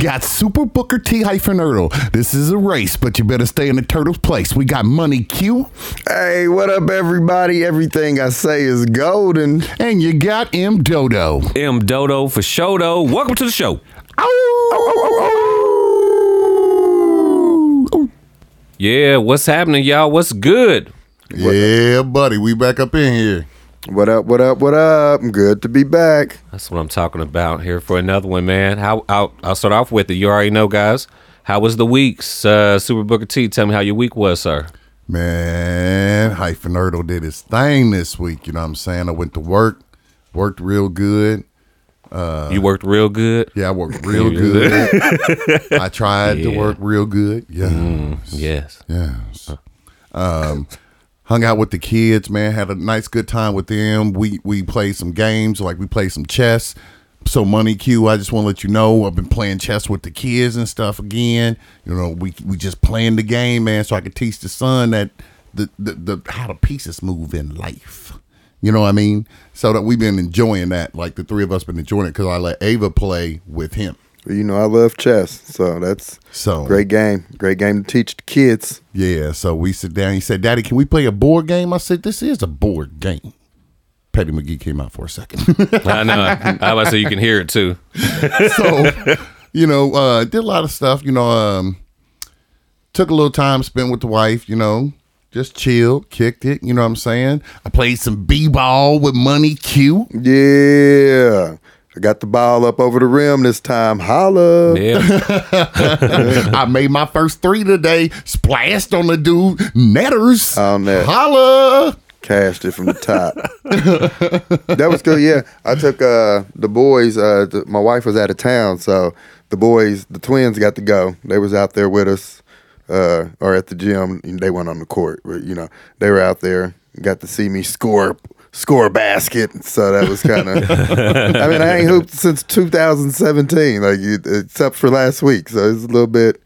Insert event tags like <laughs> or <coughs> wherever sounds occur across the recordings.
got Super Booker T hyphen Ertl. This is a race, but you better stay in the turtle's place. We got Money Q, Hey, what up, everybody? Everything I say is golden. and you got M Dodo. M Dodo for Shodo. Welcome to the show. Yeah, what's happening, y'all? What's good? Yeah, buddy, we back up in here. What up, what up, what up? I'm good to be back. That's what I'm talking about here for another one, man. How I'll, I'll start off with it. You already know, guys. How was the week's uh, Super Booker T? Tell me how your week was, sir. Man, hyphen Ertl did his thing this week. You know what I'm saying? I went to work, worked real good. you worked real good. Yeah, I worked <laughs> real good. I tried to <laughs> work real good. Yeah. Yes. Yes. Um, hung out with the kids, man. Had a nice, good time with them. We we played some games, like we played some chess. So, Money Q, I just want to let you know I've been playing chess with the kids and stuff again. You know, we we just playing the game, man, so I could teach the son that the the, the how the pieces move in life. You know what I mean? So that we've been enjoying that. Like the three of us been enjoying it because I let Ava play with him. You know, I love chess, so that's So great game. Great game to teach the kids. Yeah, so we sit down. He said, "Daddy, can we play a board game?" I said, "This is a board game." Petty Magee came out for a second. <laughs> I know. I was about to say you can hear it too. <laughs> so, you know, uh, did a lot of stuff. You know, um, took a little time spent with the wife. You know, just chilled, kicked it. You know what I'm saying? I played some b-ball with Money Q. Yeah. I got the ball up over the rim this time. Holla. Yeah. <laughs> I made my first three today. Splashed on the dude netters. On that. Holla! Cashed it from the top. <laughs> that was good. Yeah. I took uh, the boys. Uh, th- my wife was out of town, so the boys, the twins, got to go. They was out there with us, uh, or at the gym. They went on the court, but you know they were out there. Got to see me score score a basket. So that was kind of. I mean, I ain't hooped since 2017, like except for last week. So it's a little bit.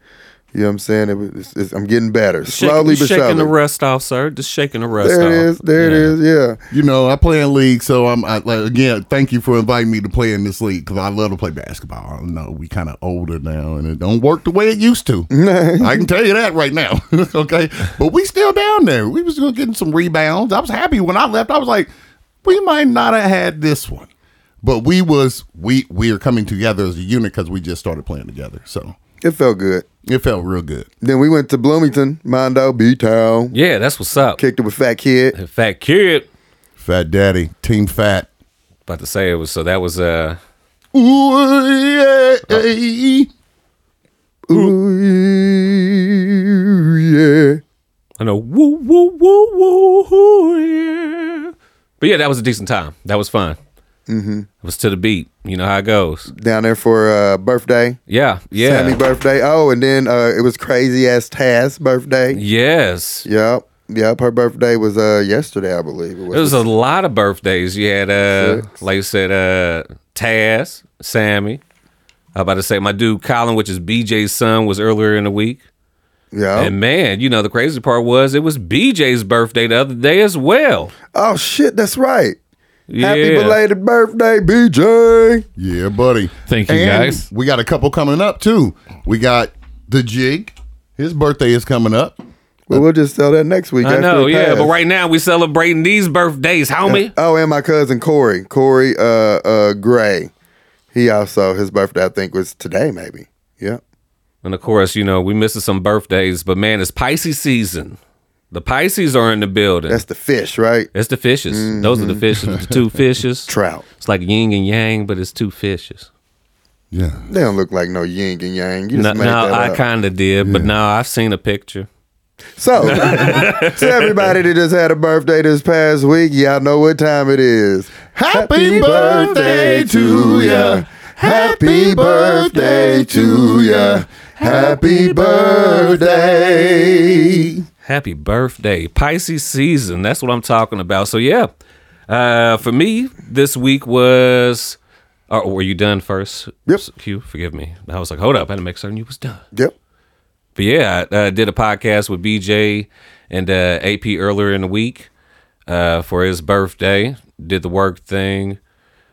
You know what I'm saying? It it's, it's, I'm getting better, slowly shaking, but shaking the rust off, sir. Just shaking the rust there off. it is. There it is. Yeah. You know, I play in league, so I'm I, like again. Thank you for inviting me to play in this league because I love to play basketball. I know we kind of older now, and it don't work the way it used to. <laughs> I can tell you that right now. <laughs> okay, but we still down there. We was getting some rebounds. I was happy when I left. I was like, we might not have had this one, but we was we we are coming together as a unit because we just started playing together. So It felt good. it felt real good. Then we went to Bloomington, Mondo, B Town. Yeah, that's what's up. Kicked it with Fat Kid. Fat kid. Fat Daddy, Team Fat. About to say it was so that was uh Ooh yeah. Ooh, yeah. I know woo woo woo woo yeah. But yeah, that was a decent time. That was fun. Mm-hmm. It was to the beat. You know how it goes. Down there for uh, birthday. Yeah, yeah. Sammy birthday. Oh, and then uh, it was crazy ass Taz birthday. yes. Yep. Yep. Her birthday was uh, yesterday, I believe. It It was a lot of birthdays. You had, uh, like you said, uh, Taz, Sammy. I was about to say my dude Colin, which is BJ's son, was earlier in the week. yeah. And man, you know the crazy part was it was BJ's birthday the other day as well. oh shit, that's right. Yeah. Happy belated birthday, BJ. Yeah, buddy. Thank you, And guys. We got a couple coming up too. We got the Jig. His birthday is coming up. Well, we'll just tell that next week. I after know, it yeah. But right now we celebrating these birthdays, homie. Oh, and my cousin Corey, Corey uh, uh, Gray. He also his birthday I think was today, maybe. Yeah. And of course, you know we missing some birthdays, but man, it's Pisces season. The Pisces are in the building. That's the fish, right? That's the fishes. Mm-hmm. Those are the fishes. The two <laughs> fishes. Trout. It's like yin and yang, but it's two fishes. Yeah. They don't look like no yin and yang. You No, just made no, that I kind of did, but now I've seen a picture. So, <laughs> to everybody that just had a birthday this past week, y'all know what time it is. Happy birthday to ya. Happy birthday to ya. Happy birthday. Happy birthday, Pisces season. That's what I'm talking about. So yeah, uh, for me, this week was. Or were you done first? Yep. Q, forgive me. I was like, hold up, I had to make certain you was done. Yep. But yeah, I uh, did a podcast with BJ and uh, AP earlier in the week uh, for his birthday. Did the work thing.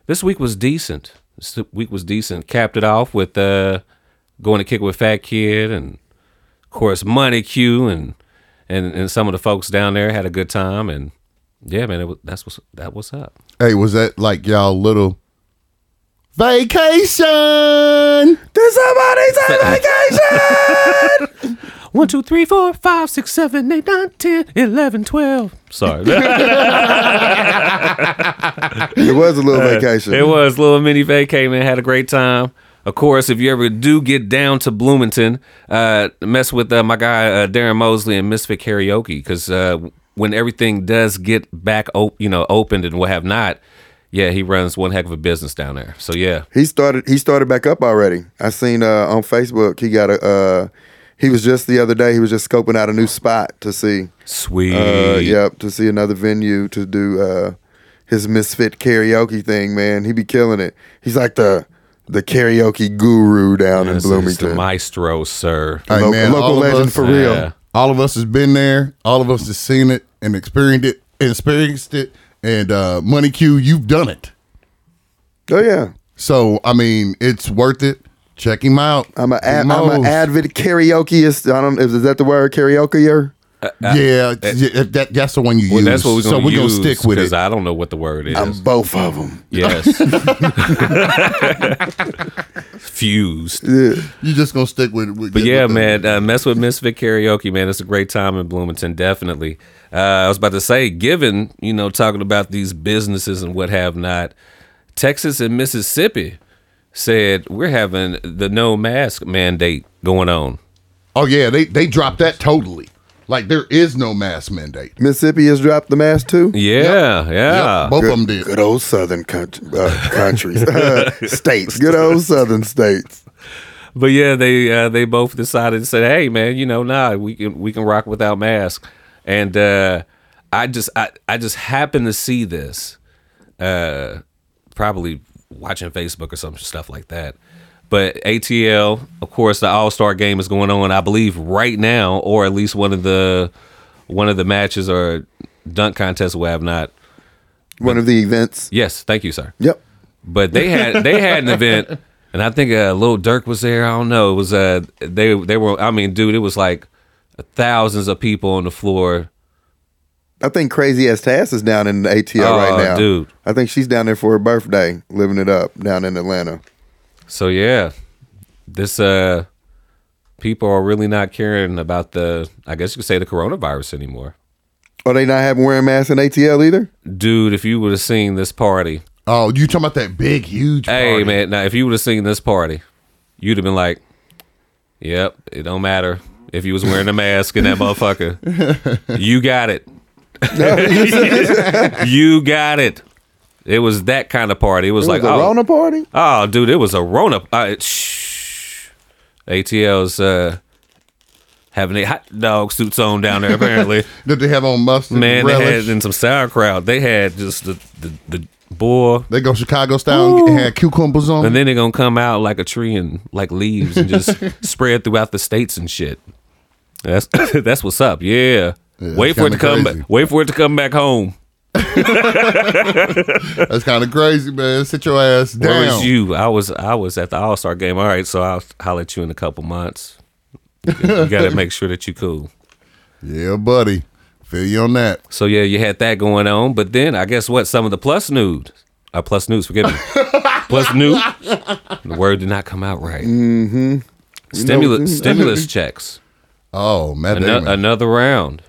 This week was decent. This week was decent. Capped it off with uh, going to kick with Fat Kid and of course Money Q and and and some of the folks down there had a good time and yeah, man, it was, that's what's that was up. Hey, was that like y'all little vacation? Did somebody say <laughs> vacation? <laughs> One, two, three, four, five, six, seven, eight, nine, ten, eleven, twelve. Sorry. <laughs> it was a little uh, vacation. It was a little mini vacation. Had a great time. Of course, if you ever do get down to Bloomington, uh, mess with uh, my guy uh, Darren Mosley and Misfit Karaoke because uh, when everything does get back, op- you know, opened and what have not, yeah, he runs one heck of a business down there. So yeah, He started. He started back up already. I seen uh, on Facebook. He got a. Uh, he was just the other day. He was just scoping out a new spot to see. sweet. Uh, yep, to see another venue to do uh, his misfit karaoke thing. Man, he be killing it. He's like the the karaoke guru down in This is the Bloomington. maestro, sir. Hey, Local- man, local all of legend us- for real. Yeah. All of us has been there. All of us has seen it and experienced it. Experienced it. And uh, Money Q, you've done it. Oh yeah, So I mean, it's worth it. Check him out. I'm a He I'm an knows. avid karaokeist. I don't. Is, is that the word karaoke? Yeah, yeah, that, that's the one you Well, use. that's what we're so gonna we're gonna stick with it. I don't know what the word is. I'm both of them. yes. <laughs> Fused. Yeah. You're just gonna stick with it. With, But yeah, with man, uh, mess with Misfit Karaoke, man. It's a great time in Bloomington, definitely. Uh, I was about to say, given you know talking about these businesses and what have not, Texas and Mississippi said we're having the no mask mandate going on. Oh yeah, they they dropped that totally. Like there is no mask mandate. Mississippi has dropped the mask too. Yeah, yeah. Yep, both Good, of them did. good old southern country, uh, <laughs> countries, <laughs> states. Good old <laughs> southern states. But yeah, they uh, they both decided to say, "Hey, man, you know, nah, we can we can rock without mask." And uh, I just I, I just happened to see this, uh, probably watching Facebook or some stuff like that. But ATL, of course, the All Star game is going on. I believe right now, or at least one of the one of the matches or dunk contests we have not. One of the events. Yes, thank you, sir Yep. but they had they had an event, and I think uh, Lil Durk was there. I don't know. It was uh they they were. I mean, dude, it was like thousands of people on the floor. I think Crazy Ass Taz is down in ATL Oh, right now. dude. I think she's down there for her birthday, living it up down in Atlanta. So yeah, this uh people are really not caring about the I guess you could say the coronavirus anymore. Are they not having wearing masks in ATL either? Dude, if you would have seen this party, Oh, you talking about that big, huge? hey man, now if you would have seen this party, you'd have been like, "Yep, it don't matter if you was wearing a mask in that <laughs> motherfucker. you got it. <laughs> <laughs> you got it. It was that kind of party. It was It like, was a oh, Rona party. oh, dude, it was a Rona. Uh, shh. ATL's uh, having their hot dog suits on down there. Apparently, <laughs> Did they have on mustard? man, and they had in some sauerkraut. They had just the the, the boy. They go Chicago style and had cucumbers on. And then they're gonna come out like a tree and like leaves and just <laughs> spread throughout the states and shit. That's <coughs> that's what's up. Yeah. Yeah, wait for it to kinda come back. Wait for it to come back home. <laughs> That's kind of crazy, man. Sit your ass down. Where was you? I was I was at the All Star game. All right, so I'll holler at you in a couple months. You got to make sure that you cool. Yeah, buddy. Feel you on that. So yeah, you had that going on, but then I guess what? Some of the plus news, uh, plus news. Forgive me, <laughs> plus news. The word did not come out right. Mm-hmm. Stimulus stimulus checks. Oh, Matt Damon. another round.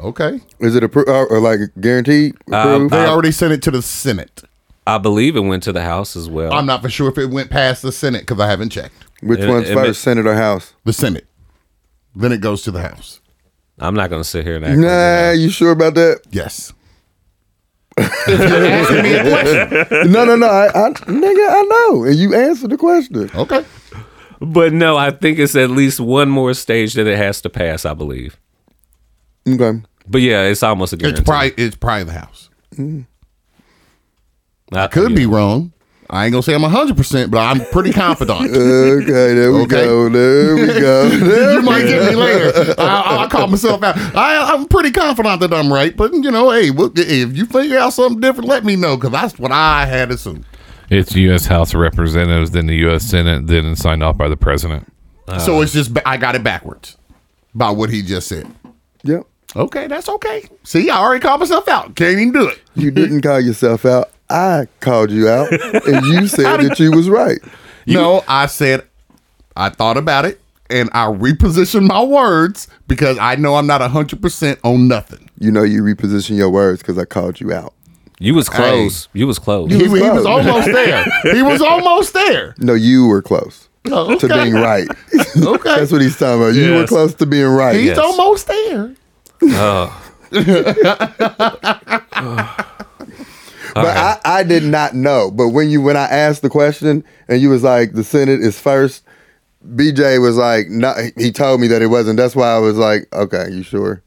Okay. Is it appro- or, or like guaranteed? Uh, approved? They already sent it to the Senate. I believe it went to the House as well. I'm not for sure if it went past the Senate because I haven't checked. Which it- one's it first, may- Senate or House? The Senate. Then it goes to the House. I'm not going to sit here and act. like Nah, that. you sure about that? Yes. <laughs> no, no, no. I, I, nigga, I know, and you answered the question. Okay. But no, I think it's at least one more stage that it has to pass. I believe. Okay. But yeah, it's almost a guarantee. It's probably it's probably the House. I Could be wrong. I ain't gonna say I'm hundred percent, but I'm pretty confident. <laughs> Okay, there we Okay. go. There we go. There <laughs> you we might get me later. I, I call myself out. I, I'm pretty confident that I'm right, but you know, hey, well, if you figure out something different, let me know because that's what I had assumed. It's U.S. House of Representatives, then the U.S. Senate, then signed off by the president. so it's just I got it backwards by what he just said. Yep. Okay, that's okay. See, I already called myself out. Can't even do it. You didn't call yourself out. I called you out, and you <laughs> said that you was right. no, I said I thought about it and I repositioned my words because I know I'm not hundred percent on nothing. You know you reposition your words because I called you out. You was close. You was close. He, was he was close. almost <laughs> there. He was almost there. No, you were close Oh, to being right. <laughs> Okay. That's what he's talking about. You were close to being right. He's Yes. almost there. But I, I did not know. But when you when I asked the question and you was like the Senate is first, BJ was like no. He told me that it wasn't. That's why I was like, okay, you sure?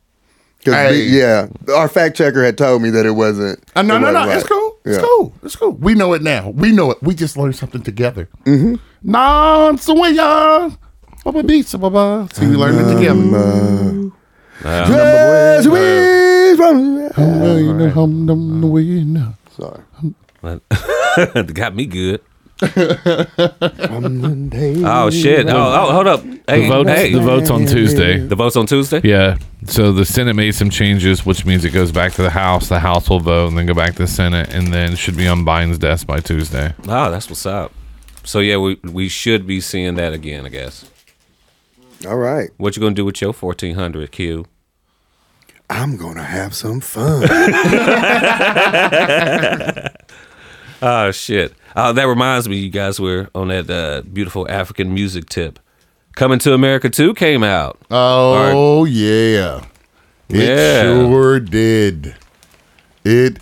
Because Hey. yeah, our fact checker had told me that it wasn't. Uh, no, it no, no. wasn't It's right. cool. It's Yeah. cool. It's cool. We know it now. We know it. We just learned something together. Mm-hmm. Nah, so when y'all. Baba beats, baba. See, we learned it together. Yes, we from- Sorry. <laughs> Got me good. Oh shit! Oh, oh hold up. Hey, The votes, hey. the votes on Tuesday. The votes on Tuesday. Yeah. So the Senate made some changes, which means it goes back to the House. The House will vote and then go back to the Senate, and then should be on Biden's desk by Tuesday. Oh, that's what's up. So yeah, we we should be seeing that again, I guess. All right. What you gonna do with your fourteen hundred Q? I'm gonna have some fun. <laughs> Oh shit! Oh, that reminds me, you guys were on that uh, beautiful African music tip. Coming to America 2 came out. Oh, yeah. It Yeah. sure did. It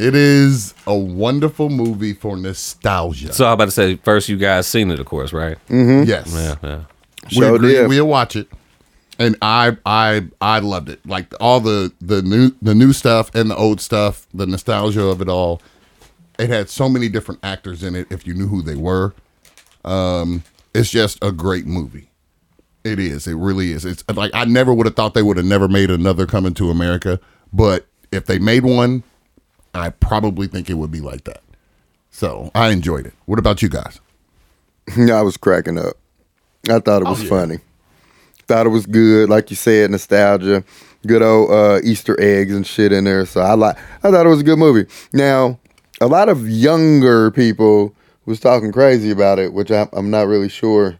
It is a wonderful movie for nostalgia. So I'm about to say, first you guys seen it, of course, right? yes. Yeah, yeah. we Sure agreed did. we'll watch it and i i i loved it. Like all the the new the new stuff and the old stuff the nostalgia of it all it had so many different actors in it if you knew who they were. Um it's just a great movie. It is. It really is. It's like i never would have thought they would have never made another coming to america but if they made one i probably think it would be like that. So i enjoyed it. What about you guys? <laughs> Yeah, I was cracking up. I thought it was Oh, yeah. funny. Thought it was good, like you said, nostalgia, good old uh, Easter eggs and shit in there. So I like. I thought it was a good movie. Now, a lot of younger people was talking crazy about it, which I, I'm not really sure,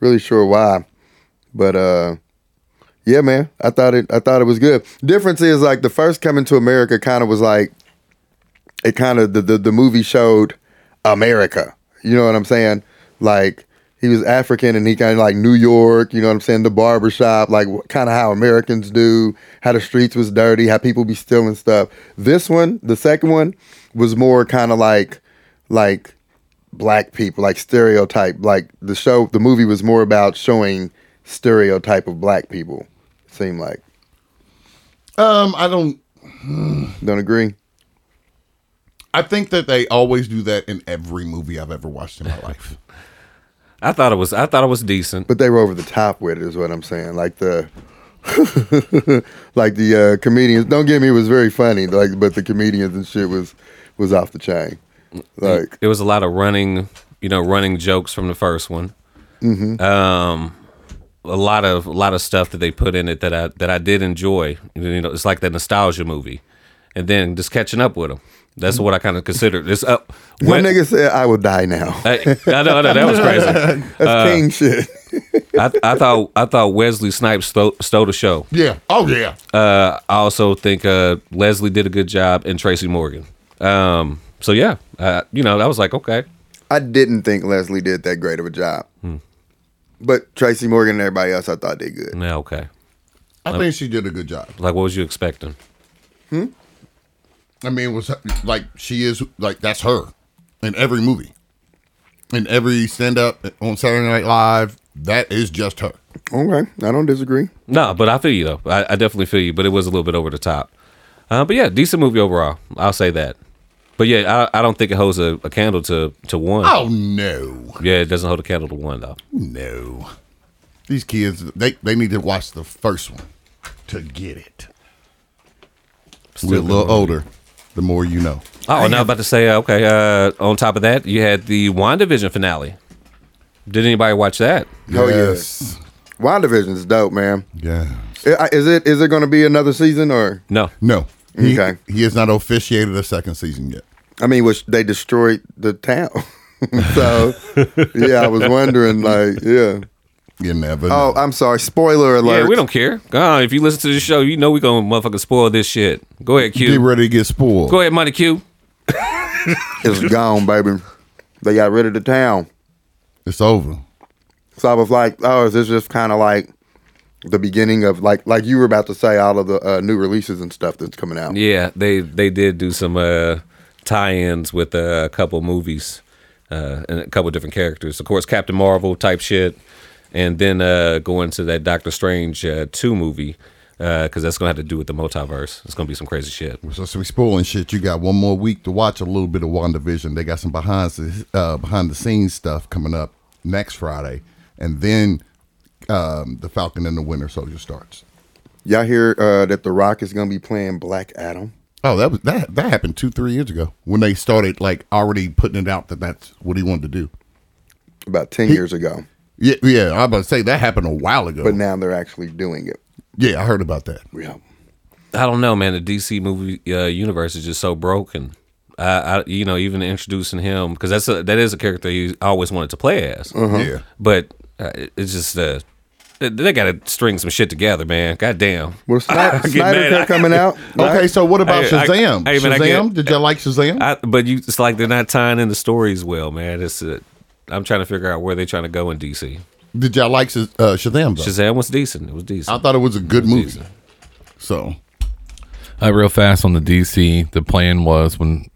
really sure why. But uh, yeah, man, I thought it. I thought it was good. Difference is like the first coming to America kind of was like it kind of the, the the movie showed America. You know what I'm saying? Like he was African and he kind of like New York. You know what I'm saying? The barber shop, like kind of how Americans do. How the streets was dirty. How people be stealing stuff. This one, the second one, was more kind of like like black people, like stereotype. Like the show, the movie was more about showing stereotype of black people. Seemed like um i don't don't agree. I think that they always do that in every movie I've ever watched in my <laughs> life. I thought it was. I thought it was decent. But they were over the top with it, is what I'm saying. Like the, <laughs> like the uh, comedians. Don't get me, it was very funny. Like, but the comedians and shit was was off the chain. Like, it was a lot of running, you know, running jokes from the first one. Mm-hmm. Um, a lot of a lot of stuff that they put in it that I that I did enjoy. You know, it's like that nostalgia movie, and then just catching up with them. That's what I kind of considered. It's up. my when- nigga said, "I will die now." <laughs> Hey, I know, I know that was crazy. <laughs> That's king shit. <laughs> I, I thought I thought Wesley Snipes stole, stole the show. Yeah. Oh yeah. Uh, I also think uh, Leslie did a good job and Tracy Morgan. Um, so yeah, uh, you know, I was like, okay, I didn't think Leslie did that great of a job, Hmm. but Tracy Morgan and everybody else, I thought did good. yeah, okay. I think she did a good job. Like, what was you expecting? I mean, was like she is like that's her in every movie, in every stand up on Saturday Night Live. That is just her. Okay, I don't disagree. No, but I feel you though. I, I definitely feel you, but it was a little bit over the top. Uh, but yeah, decent movie overall. I'll say that. But yeah, I, I don't think it holds a, a candle to to one. Oh no, Yeah, it doesn't hold a candle to one though. no. These kids, they they need to watch the first one to get it. We're a little older. The more you know. Oh, now about to say, uh, okay. Uh, on top of that, you had the WandaVision finale. Did anybody watch that? Oh, yeah. yes. WandaVision is dope, man. Yeah. Is it is it going to be another season or? No. No. He, Okay. he has not officiated a second season yet. I mean, which they destroyed the town. <laughs> so yeah, I was wondering, like, yeah. You never Oh. I'm sorry. Spoiler alert. Yeah, we don't care. Go on, if you listen to the show, you know we gonna motherfucking spoil this shit. Go ahead, Get Q. ready to get spoiled. Go ahead, Money Q. <laughs> It's gone, baby. They got rid of the town. It's over. So I was like, oh, is this just kind of like the beginning of like like you were about to say all of the uh, new releases and stuff that's coming out? Yeah, they they did do some uh, tie-ins with uh, a couple movies uh, and a couple different characters. Of course, Captain Marvel type shit, and then uh, go into that Doctor Strange uh, two movie because that's gonna have to do with the multiverse. It's gonna be some crazy shit. So, so we spoiling shit. You got one more week to watch a little bit of WandaVision. They got some behind the uh, behind the scenes stuff coming up next Friday, and then um, the Falcon and the Winter Soldier starts. Y'all hear uh, that The Rock is gonna be playing Black Adam? Oh, that was that that happened two three years ago when they started like already putting it out that that's what he wanted to do. About ten years ago, Yeah, yeah. I was about to say that happened a while ago. but now they're actually doing it. yeah, I heard about that. Yeah. I don't know, man. The DC movie uh, universe is just so broken. I, I you know, even introducing him because that's a, that is a character he always wanted to play as. Yeah, But uh, it- it's just uh, they, they got to string some shit together, man. God damn. Well, <laughs> Snyder, get Snyder mad. Cut coming out. <laughs> Okay, so what about Hey, I- Shazam? hey, man, I Shazam? get- Did y'all like Shazam? I, but you, it's like they're not tying in the stories well, man. It's uh, I'm trying to figure out where they're trying to go in DC. Did y'all like Shaz- uh, Shazam? Though? Shazam was decent. It was decent. I thought it was a good movie. decent. So Uh, real fast on the DC, the plan was when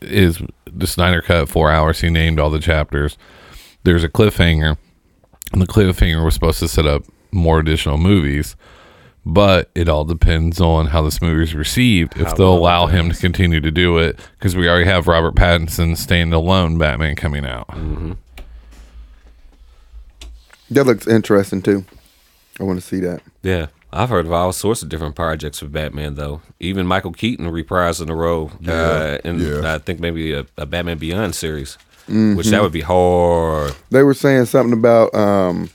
is the Snyder cut four hours. He named all the chapters. There's a cliffhanger, and the cliffhanger was supposed to set up more additional movies. But it all depends on how this movie is received. If How they'll well allow him to continue to do it, because we already have Robert Pattinson standalone Batman coming out. that looks interesting too. I want to see that. Yeah, I've heard of all sorts of different projects for Batman, though. Even Michael Keaton reprising the role, uh, in yeah. I think maybe a, a Batman Beyond series, Mm-hmm. which that would be hard. They were saying something about um,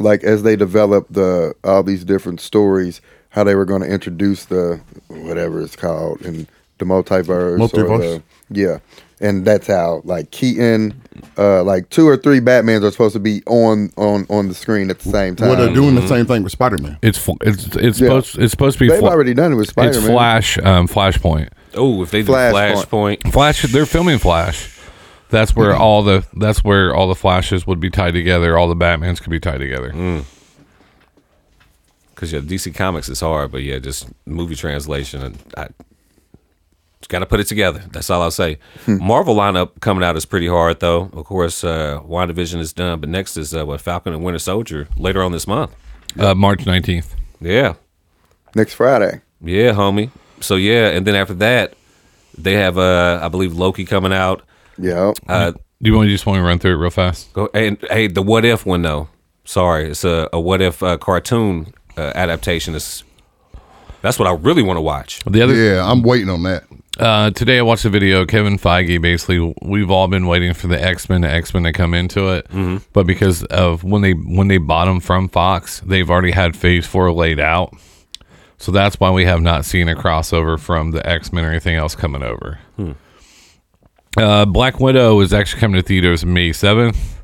like as they develop the all these different stories, how they were going to introduce the whatever it's called in the multiverse. or Multiverse. the- yeah, and that's how like Keaton, uh, like two or three Batmans are supposed to be on on on the screen at the same time. well, they're doing the same thing with Spider Man. It's fl- it's it's Yeah. supposed it's supposed to be They've fla- already done it with Spider it's Man. Flash um, Flashpoint. Oh, if they do Flashpoint. Flashpoint, Flash they're filming Flash. That's where all the that's where all the flashes would be tied together. All the Batmans could be tied together. because yeah, DC Comics is hard, but yeah, just movie translation and I got to put it together. That's all I'll say. Marvel lineup coming out is pretty hard though. Of course, uh, WandaVision is done, but next is uh, what Falcon and Winter Soldier later on this month. Uh, March nineteenth. Yeah, next Friday. yeah, homie. So yeah, and then after that, they have uh, I believe Loki coming out. Yeah, Uh, Do you want to just want to run through it real fast? Go and hey, the what if one though. Sorry, it's a, a what if uh, cartoon uh, adaptation. Is that's what I really want to watch. The other Yeah, I'm waiting on that. uh, today, I watched a video. Kevin Feige basically, we've all been waiting for the X Men, X Men to come into it, but because of when they when they bought them from Fox, they've already had Phase Four laid out. So that's why we have not seen a crossover from the X Men or anything else coming over. Uh, Black Widow is actually coming to theaters May seventh,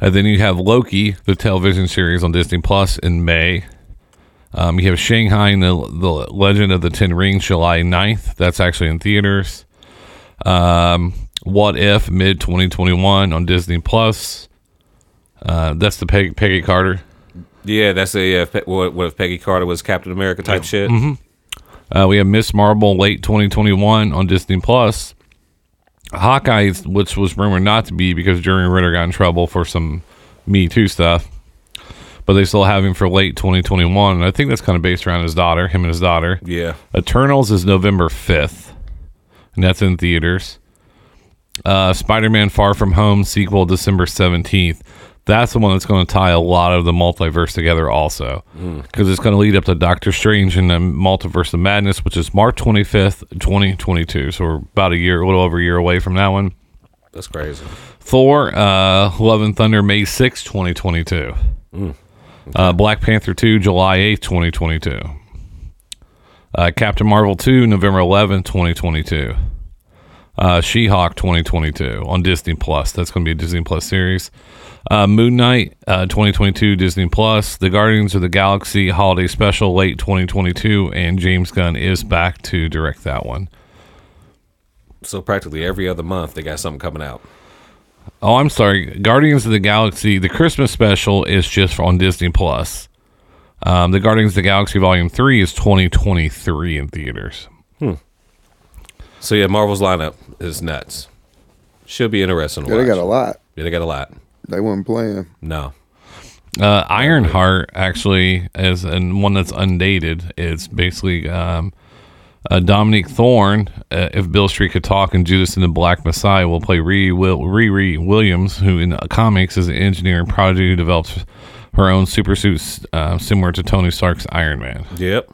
and then you have Loki, the television series on Disney Plus in May. Um, you have Shang-Chi and the, the Legend of the Ten Rings July 9th. That's actually in theaters. Um, what If mid 2021 on Disney Plus. Uh, that's the Peg, Peggy Carter. Yeah, that's a uh, Pe- what, what if Peggy Carter was Captain America type shit. Mm-hmm. Uh, we have Miss Marvel late 2021 on Disney Plus. Hawkeye, which was rumored not to be because Jeremy Renner got in trouble for some Me Too stuff, but they still have him for late 2021. And I think that's kind of based around his daughter, him and his daughter. Yeah, Eternals is November 5th, and that's in theaters. Uh, Spider Man Far From Home sequel December 17th. That's the one that's going to tie a lot of the multiverse together, also, because it's going to lead up to Doctor Strange and the Multiverse of Madness, which is March 25th, 2022. So we're about a year, a little over a year away from that one. That's crazy. Thor, uh, Love and Thunder, May sixth, 2022. uh, Black Panther 2, July 8th, 2022. Uh, Captain Marvel 2, November 11th, 2022. Uh, She Hulk 2022 on Disney Plus. That's going to be a Disney Plus series. Uh, Moon Knight uh, 2022 Disney Plus. The Guardians of the Galaxy Holiday Special late 2022. And James Gunn is back to direct that one. So practically every other month they got something coming out. Oh, I'm sorry. Guardians of the Galaxy, the Christmas special is just on Disney Plus. Um, the Guardians of the Galaxy Volume 3 is 2023 in theaters. So yeah, Marvel's lineup is nuts. Should be interesting. To Yeah, they got a lot. Yeah, they got a lot. They weren't playing. No. Uh, Ironheart actually is and one that's undated. It's basically um, uh, Dominique Thorne. Uh, if Beale Street could talk, and Judas and the Black Messiah will play Riri, Will, Riri Williams, who in the comics is an engineer and prodigy who develops her own super suits uh, similar to Tony Stark's Iron Man. Yep.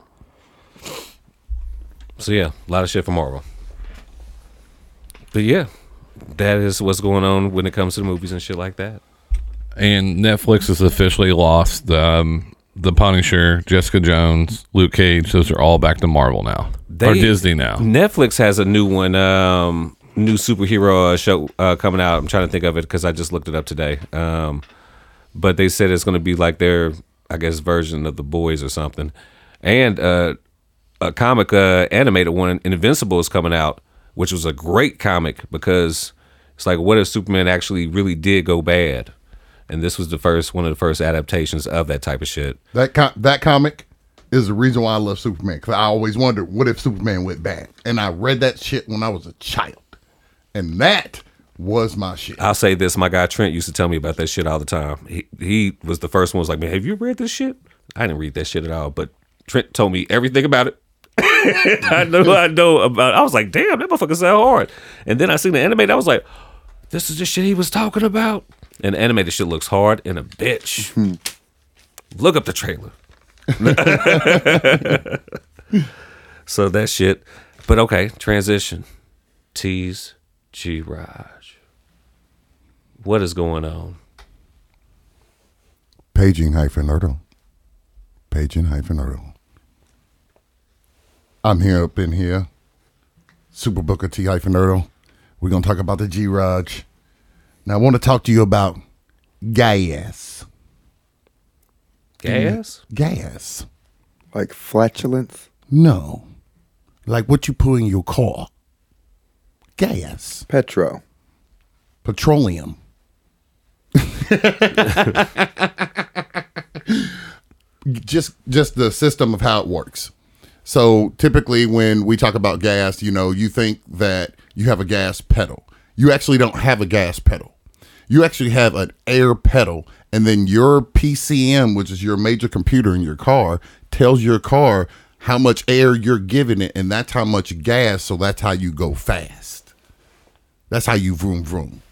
So yeah, a lot of shit for Marvel. But yeah, that is what's going on when it comes to the movies and shit like that. And Netflix has officially lost um, the Punisher, Jessica Jones, Luke Cage. Those are all back to Marvel now or Disney now. Netflix has a new one, um, new superhero uh, show uh, coming out. I'm trying to think of it because I just looked it up today. Um, but they said it's going to be like their, I guess, version of the Boys or something. And uh, a comic uh, animated one, Invincible, is coming out, which was a great comic because it's like, what if Superman actually really did go bad? And this was the first one of the first adaptations of that type of shit. That com- that comic is the reason why I love Superman because I always wondered what if Superman went bad, and I read that shit when I was a child, and that was my shit. I'll say this: my guy Trent used to tell me about that shit all the time. He he was the first one. Was like, man, have you read this shit? I didn't read that shit at all, but Trent told me everything about it. <laughs> I know, I know about. I was like, damn, that motherfucker sound hard. And then I seen the animated. I was like, this is the shit he was talking about. And the animated shit looks hard and a bitch. Hmm. Look up the trailer. <laughs> so that shit. But okay, transition. Tease G Raj. What is going on? Paging hyphen Erdo. Paging hyphen Erdo. I'm here up in here. Super Booker T hyphen Erdo. We're gonna talk about the G Raj. Now I want to talk to you about gas. Gas? Gas. Like flatulence. No. Like what you put in your car. Gas. Petro. Petroleum. <laughs> <laughs> just just the system of how it works. So typically when we talk about gas, you know, you think that you have a gas pedal. You actually don't have a gas pedal. You actually have an air pedal and then your PCM, which is your major computer in your car, tells your car how much air you're giving it and that's how much gas, so that's how you go fast. That's how you vroom vroom.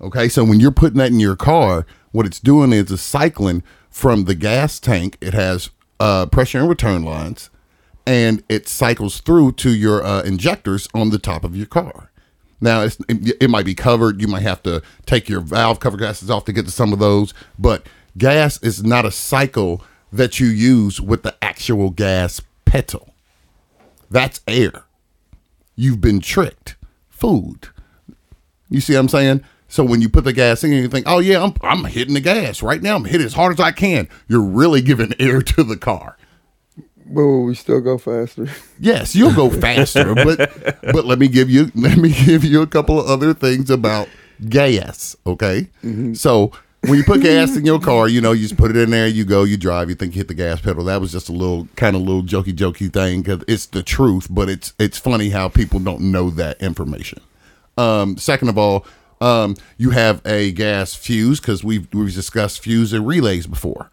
Okay, so when you're putting that in your car, what it's doing is it's cycling from the gas tank. It has uh, pressure and return lines, and it cycles through to your uh, injectors on the top of your car. Now, it, it might be covered. You might have to take your valve cover gaskets off to get to some of those, but gas is not a cycle that you use with the actual gas pedal. That's air. You've been tricked. Food. You see what I'm saying? So when you put the gas in, you think, "Oh yeah, I'm I'm hitting the gas right now. I'm hitting as hard as I can." You're really giving air <laughs> to the car. But will we still go faster? Yes, you'll go faster, but <laughs> but let me give you let me give you a couple of other things about gas. Okay, so when you put gas in your car, you know you just put it in there, you go, you drive, you think you hit the gas pedal. That was just a little kind of little jokey jokey thing because it's the truth, but it's it's funny how people don't know that information. Um, second of all, um, you have a gas fuse because we've we've discussed fuse and relays before.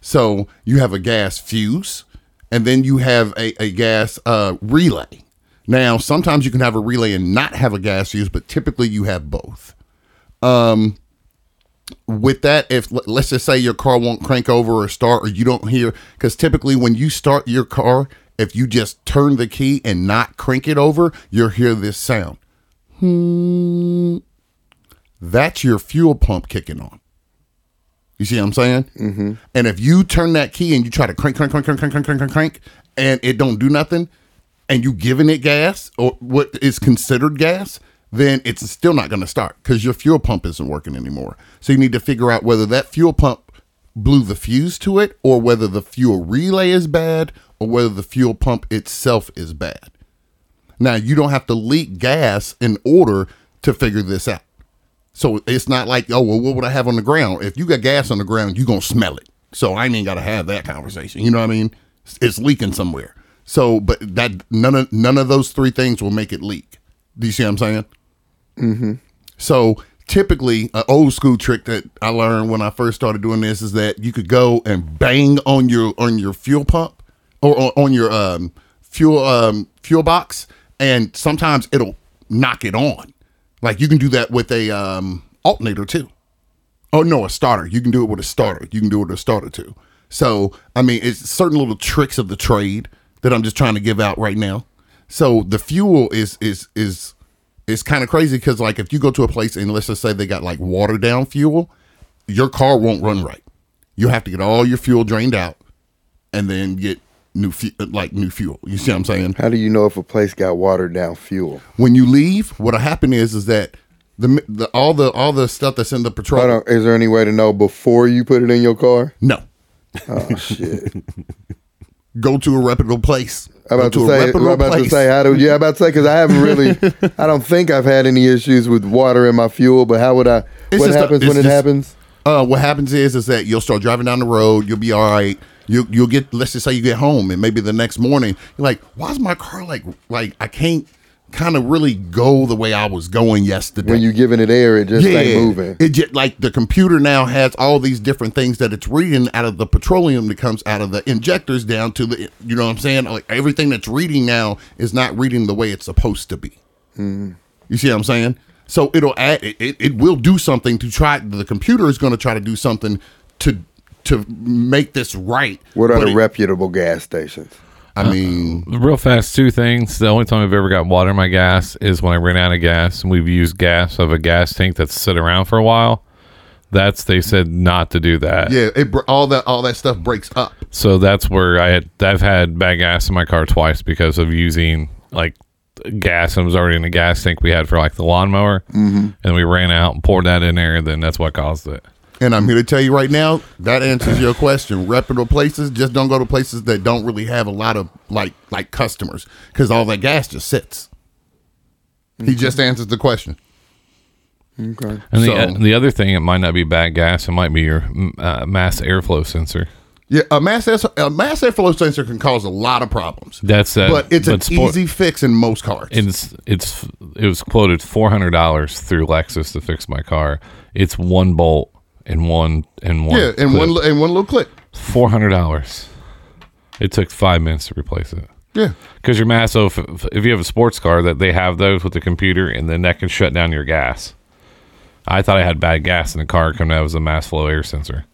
So you have a gas fuse, and then you have a, a gas uh, relay. Now, sometimes you can have a relay and not have a gas fuse, but typically you have both. Um, with that, if let's just say your car won't crank over or start, or you don't hear, because typically when you start your car, if you just turn the key and not crank it over, you'll hear this sound. Hmm. That's your fuel pump kicking on. You see what I'm saying? Mm-hmm. And if you turn that key and you try to crank, crank, crank, crank, crank, crank, crank, crank, and it don't do nothing, and you giving it gas or what is considered gas, then it's still not going to start because your fuel pump isn't working anymore. So you need to figure out whether that fuel pump blew the fuse to it, or whether the fuel relay is bad, or whether the fuel pump itself is bad. Now you don't have to leak gas in order to figure this out. So it's not like, oh well, what would I have on the ground? If you got gas on the ground, you're gonna smell it. So I ain't got to have that conversation. You know what I mean? It's leaking somewhere. So, but that none of none of those three things will make it leak. Do you see what I'm saying? Mm-hmm. So typically, an old school trick that I learned when I first started doing this is that you could go and bang on your on your fuel pump or on, on your um, fuel um, fuel box, and sometimes it'll knock it on. Like you can do that with a um, alternator too. Oh no, a starter. You can do it with a starter. You can do it with a starter too. So I mean, it's certain little tricks of the trade that I'm just trying to give out right now. So the fuel is is is is kind of crazy because like if you go to a place and let's just say they got like watered down fuel, your car won't run right. You have to get all your fuel drained out and then get new fu- like new fuel. You see what I'm saying? How do you know if a place got watered down fuel? When you leave, what'll happen is is that the, the all the all the stuff that's in the I petroleum. don't, is there any way to know before you put it in your car? No, Oh shit! <laughs> go to a reputable place. I'm about to say. I'm about to say. How do? Yeah, I'm about to say because I haven't really. <laughs> I don't think I've had any issues with water in my fuel. But how would I? It's what just a- happens it's when it happens? Uh, what happens is is that you'll start driving down the road. You'll be all right. You you'll get. Let's just say you get home, and maybe the next morning you're like, "Why's my car like like I can't kind of really go the way I was going yesterday?" When you're giving it air, it just ain't moving. It just like the computer now has all these different things that it's reading out of the petroleum that comes out of the injectors down to the you know what I'm saying? Like everything that's reading now is not reading the way it's supposed to be. Mm-hmm. You see what I'm saying? So it'll add it, it, it will do something to try the computer is going to try to do something to to make this right. What are But the it- reputable gas stations? I mean, Real fast, two things. The only time I've ever got water in my gas is when I ran out of gas and we've used gas of a gas tank that's sit around for a while. That's they said not to do that. yeah, it all that all that stuff breaks up. So that's where I had I've had bad gas in my car twice because of using like gas and was already in the gas tank we had for like the lawnmower, mm-hmm. and we ran out and poured that in there, and then that's what caused it. And I'm here to tell you right now that answers your question. Reputable places, just don't go to places that don't really have a lot of like like customers because all that gas just sits. He just answers the question. Okay. And the, So- uh, the other thing, it might not be bad gas; it might be your uh, mass airflow sensor. Yeah, a mass a mass airflow sensor can cause a lot of problems, That's uh, but it's an sport- easy fix in most cars. It's it's it was quoted four hundred dollars through Lexus to fix my car. It's one bolt and one in one. yeah, in one li- in one little click. four hundred dollars. It took five minutes to replace it. Yeah, Because your mass, so if, if you have a sports car, that they have those with the computer, and then that can shut down your gas. I thought I had bad gas in the car, coming out was a mass flow air sensor.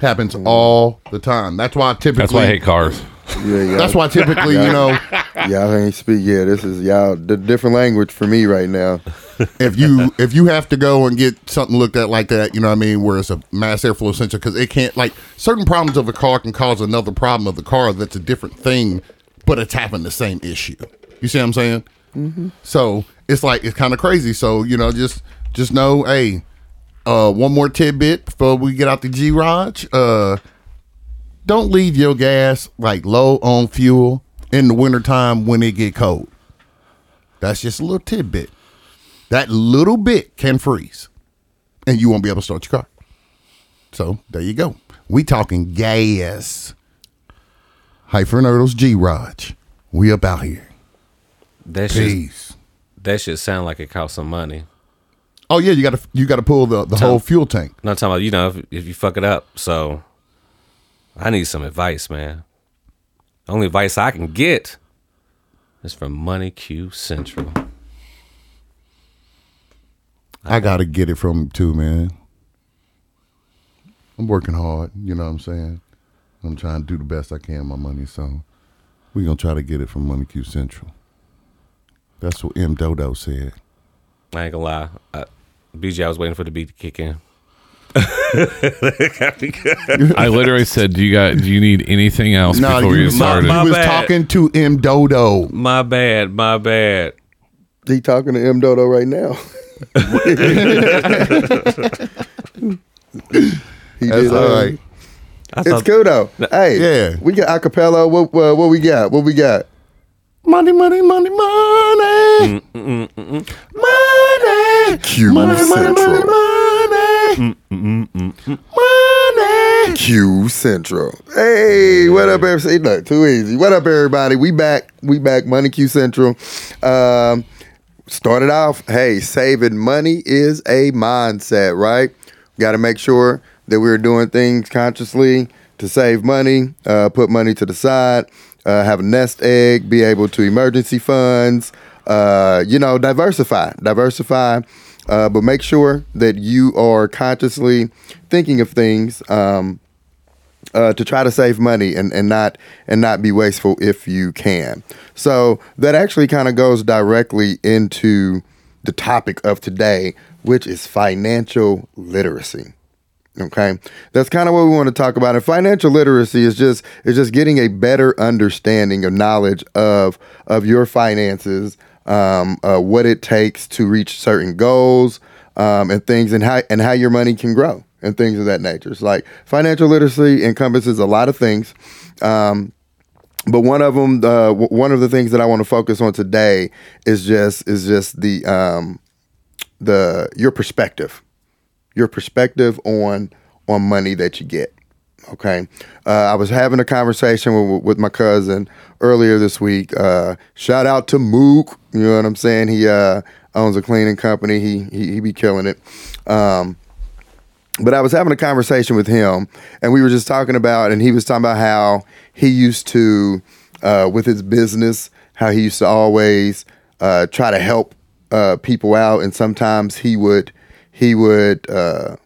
happens all the time. That's why I typically. That's why I hate cars. Yeah, yeah. That's why typically, you <laughs> know, y'all ain't speak. Yeah, this is y'all the different language for me right now. If you if you have to go and get something looked at like that, you know what I mean, where it's a mass airflow sensor, because it can't like certain problems of a car can cause another problem of the car that's a different thing, but it's having the same issue. You see what I'm saying? Mm-hmm. So it's like it's kind of crazy. So you know, just just know, hey, uh, one more tidbit before we get out the G Raj. Uh, don't leave your gas like low on fuel in the wintertime when it get cold. That's just a little tidbit. That little bit can freeze, and you won't be able to start your car. So there you go. We talking gas. Hyphen Nerdles G Raj. We up out here. That shit, Peace. that shit sound like it cost some money. Oh yeah, you gotta you gotta pull the, the whole fuel tank. Not talking about you know if, if you fuck it up. So I need some advice, man. Only advice I can get is from Money Q Central. I gotta get it from him too, man. I'm working hard, you know what I'm saying? I'm trying to do the best I can with my money, so we're gonna try to get it from Money Q Central. That's what M Dodo said. I ain't gonna lie. I, BG, I was waiting for the beat to kick in. <laughs> I literally said, "Do you got? Do you need anything else Nah, before you you was, started?" My you was bad. talking to M Dodo. My bad. My bad. He talking to M Dodo right now. <laughs> <laughs> he That's did, all uh, right. I It's thought cool though. Hey, Yeah. we got acapella. What uh, what we got? What we got? Money, money, money, money. Mm, mm, mm, mm Money. Q Money, money, money, Central. money. Money. Q Central. Hey, what up, everybody? Look, too easy. What up, everybody? We back. We back. Money Q Central. Um, started off. Hey, saving money is a mindset, right? Got to make sure that we're doing things consciously to save money, uh, put money to the side, uh, have a nest egg, be able to emergency funds. Uh, you know, diversify, diversify. Uh, but make sure that you are consciously thinking of things um, uh, to try to save money and, and not and not be wasteful if you can. So that actually kind of goes directly into the topic of today, which is financial literacy. Okay, that's kind of what we want to talk about. And financial literacy is just is just getting a better understanding of knowledge of of your finances, um, uh, what it takes to reach certain goals, um, and things, and how and how your money can grow, and things of that nature. It's like financial literacy encompasses a lot of things. Um, but one of them, uh, w- one of the things that I want to focus on today is just is just the um, the your perspective your perspective on on money that you get. Okay, uh, I was having a conversation with, with my cousin earlier this week. Uh, shout out to Mook. You know what I'm saying? He uh, owns a cleaning company. He he, he be killing it. Um, but I was having a conversation with him, and we were just talking about, and he was talking about how he used to, uh, with his business, how he used to always uh, try to help uh, people out, and sometimes he would he would uh,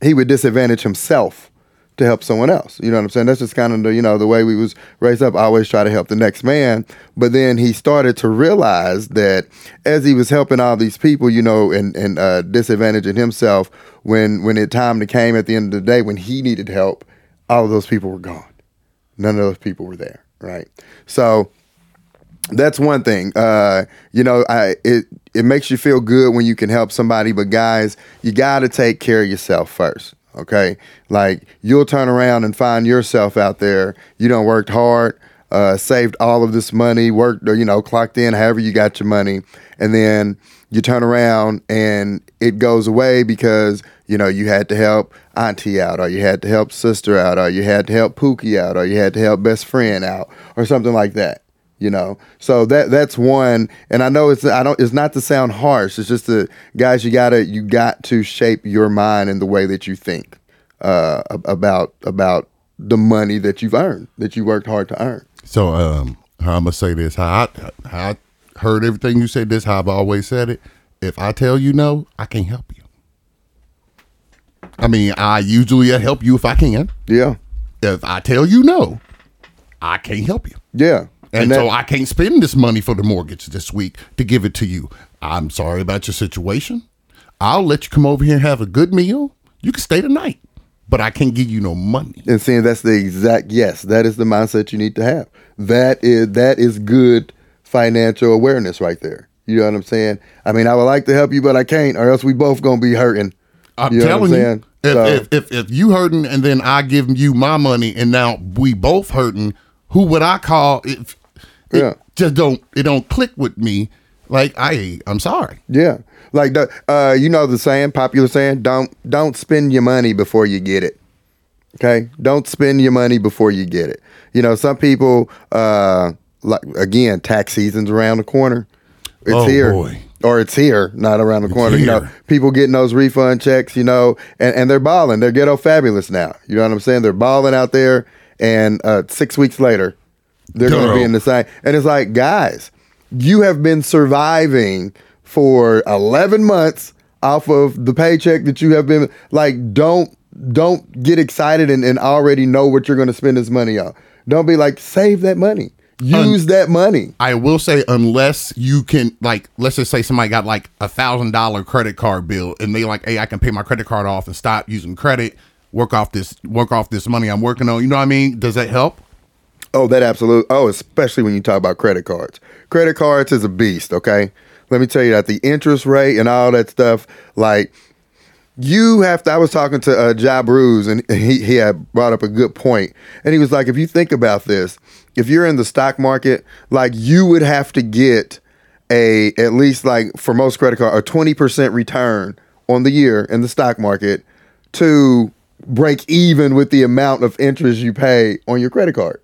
he would disadvantage himself to help someone else. You know what I'm saying? That's just kind of the you know the way we was raised up. I always try to help the next man. But then he started to realize that as he was helping all these people, you know, and and uh, disadvantaging himself, when when it time to came at the end of the day when he needed help, all of those people were gone. None of those people were there. Right. So that's one thing. Uh, you know, I it it makes you feel good when you can help somebody, but guys, you got to take care of yourself first. Okay, like you'll turn around and find yourself out there. You don't worked hard, uh, saved all of this money, worked, you know, clocked in however you got your money, and then you turn around and it goes away because you know you had to help auntie out, or you had to help sister out, or you had to help Pookie out, or you had to help best friend out, or something like that you know so that that's one and i know it's i don't it's not to sound harsh it's just that guys you gotta you got to shape your mind in the way that you think uh about about the money that you've earned that you worked hard to earn So um, how I'm gonna say this? How I, how I heard everything you said. This how I've always said it. If I tell you no, I can't help you. I mean, I usually help you if I can. yeah If I tell you no, I can't help you. yeah And, that- so I can't spend this money for the mortgage this week to give it to you. I'm sorry about your situation. I'll let you come over here and have a good meal. You can stay the night, but I can't give you no money. and seeing that's the exact yes that is the mindset you need to have that is that is good financial awareness right there you know what i'm saying i mean i would like to help you but i can't or else we both gonna be hurting I'm You know what telling I'm you, if, So- if, if if you hurting and then I give you my money and now we both hurting, who would I call? If it Yeah. just don't it don't click with me. Like I, I'm sorry. Yeah, like the uh, you know the saying, popular saying, don't don't spend your money before you get it. Okay, don't spend your money before you get it. You know, some people, uh, like again, tax season's around the corner. It's Oh, here, boy. or it's here, not around the corner. You know, people getting those refund checks. You know, and and they're balling. They're ghetto fabulous now. You know what I'm saying? They're balling out there, and uh, six weeks later, they're going to be in the same. And it's like, guys, you have been surviving for 11 months off of the paycheck that you have been like don't don't get excited and, and already know what you're going to spend this money on. Don't be like save that money. Use that money. I will say, unless you can, like, let's just say somebody got like a thousand dollar credit card bill, and they like, hey, I can pay my credit card off and stop using credit, work off this, work off this money I'm working on. You know what I mean? Does that help? Oh, that absolute. Oh, especially when you talk about credit cards. Credit cards is a beast. Okay, let me tell you that the interest rate and all that stuff, like you have to. I was talking to uh, Ja Bruce, and he he had brought up a good point. and he was like, if you think about this, if you're in the stock market, like you would have to get a at least like for most credit card a twenty percent return on the year in the stock market to break even with the amount of interest you pay on your credit card.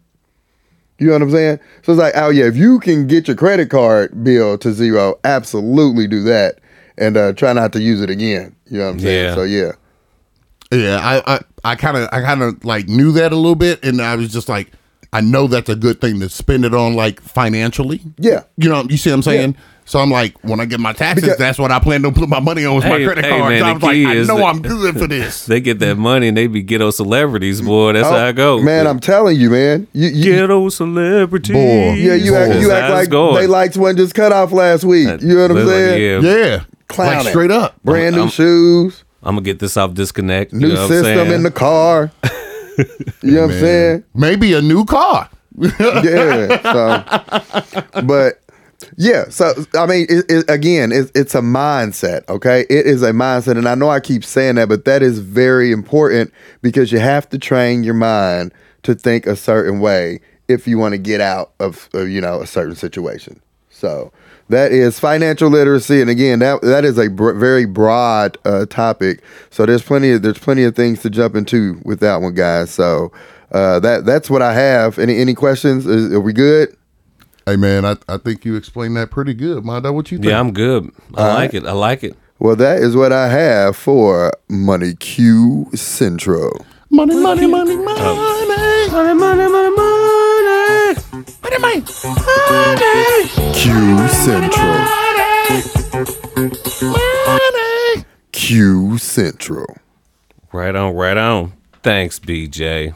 You know what I'm saying? So it's like, oh yeah, if you can get your credit card bill to zero, absolutely do that, and uh, try not to use it again. You know what I'm saying? Yeah. So yeah, Yeah, I, I, I kind of, I kind of like knew that a little bit, and I was just like, I know that's a good thing to spend it on, like financially. yeah. You know, you see what I'm saying? So I'm like, when I get my taxes, Because- that's what I plan to put my money on with my Hey, credit hey, card. man, so I the was like, I know that- I'm good for this. <laughs> They get that money and they be ghetto celebrities, boy. That's Oh, how I go. Man, I'm telling you, man. You, you, ghetto celebrities. Boy. yeah, you act, you act like going. they lights wasn't just cut off last week. You know what I'm Look like, saying? yeah. Yeah, Clowning. like straight up. Brand new I'm- shoes, I'm gonna get this off disconnect. You new know what I'm system in the car. <laughs> you know what I'm saying? Maybe a new car. <laughs> yeah. So, but yeah. So I mean, it, it, again, it, it's a mindset. Okay, it is a mindset, and I know I keep saying that, but that is very important because you have to train your mind to think a certain way if you want to get out of, of you know a certain situation. So that is financial literacy, and again, that that is a br- very broad uh, topic. So there's plenty of there's plenty of things to jump into with that one, guys. So uh, that that's what I have. Any any questions? Is, are we good? Hey man, I, I think you explained that pretty good, Mondo. What you think? yeah, I'm good. I like it. I like it. Well, that is what I have for Money Q Central. money, money, money, money, Money, money, money, money. money, money, Q Central. money. Q Central. Right on, right on. Thanks, BJ.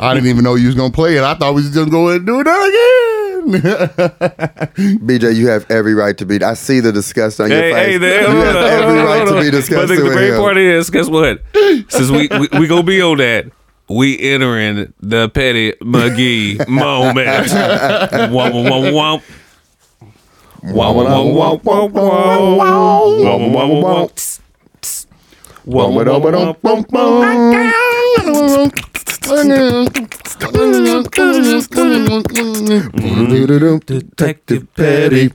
I didn't even know you was gonna play it. I thought we was just going to go ahead and do it again. <laughs> BJ, you have every right to be. I see the disgust on your face. hey, there, you have every right to on. be But disgusted the, the with great him. part is, guess what? Since we, we we gonna be on that, we entering the Petty Magee moment. Womp womp womp. Womp womp womp womp womp. Womp womp womp. Tss, tss. Womp womp womp womp. Detective Petty.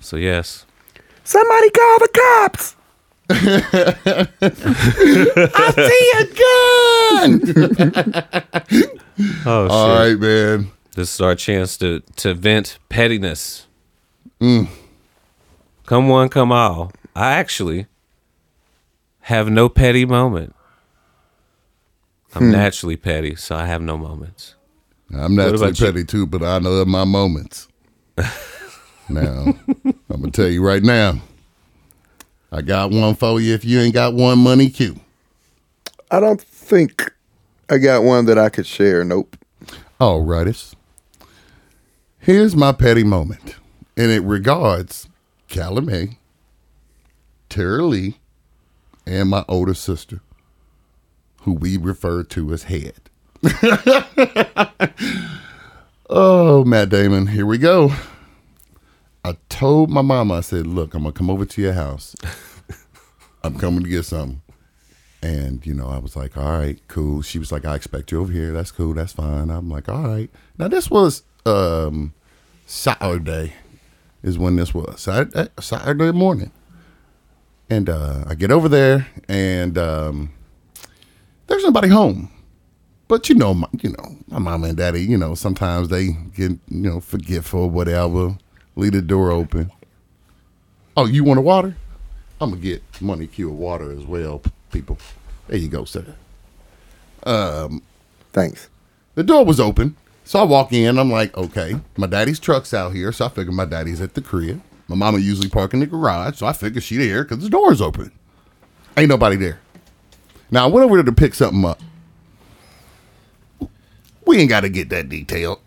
So yes, Somebody call the cops. <laughs> oh shit. All right, man. This is our chance to to vent pettiness. Mm. Come one, come all. I actually have no petty moment. I'm hmm. naturally petty, so I have no moments. I'm naturally about you? petty too, but I know my moments. <laughs> now, I'm gonna tell you right now. I got one for you. If you ain't got one, money Q. I don't think I got one that I could share. Nope. All righties. Here's my petty moment, and it regards Calumet, Tara Lee, and my older sister, who we refer to as Head. <laughs> oh, Matt Damon, here we go. I told my mama, I said, look, I'm going to come over to your house. <laughs> I'm coming to get something. And, you know, I was like, all right, cool. She was like, I expect you over here. That's cool. That's fine. I'm like, all right. Now, this was um, Saturday, is when this was. Saturday, Saturday morning. And uh, I get over there, and um, there's nobody home. But you know, my, you know, my mama and daddy, you know, sometimes they get, you know, forgetful, whatever. Leave the door open. Oh, you want a water? I'm gonna get money cure water as well, people. There you go, sir. Um, Thanks. The door was open, So I walk in. I'm like, okay, my daddy's truck's out here, so I figure my daddy's at the crib. My mama usually park in the garage, so I figure she there because the door's open. Ain't nobody there. Now I went over there to pick something up. We ain't got to get that detailed.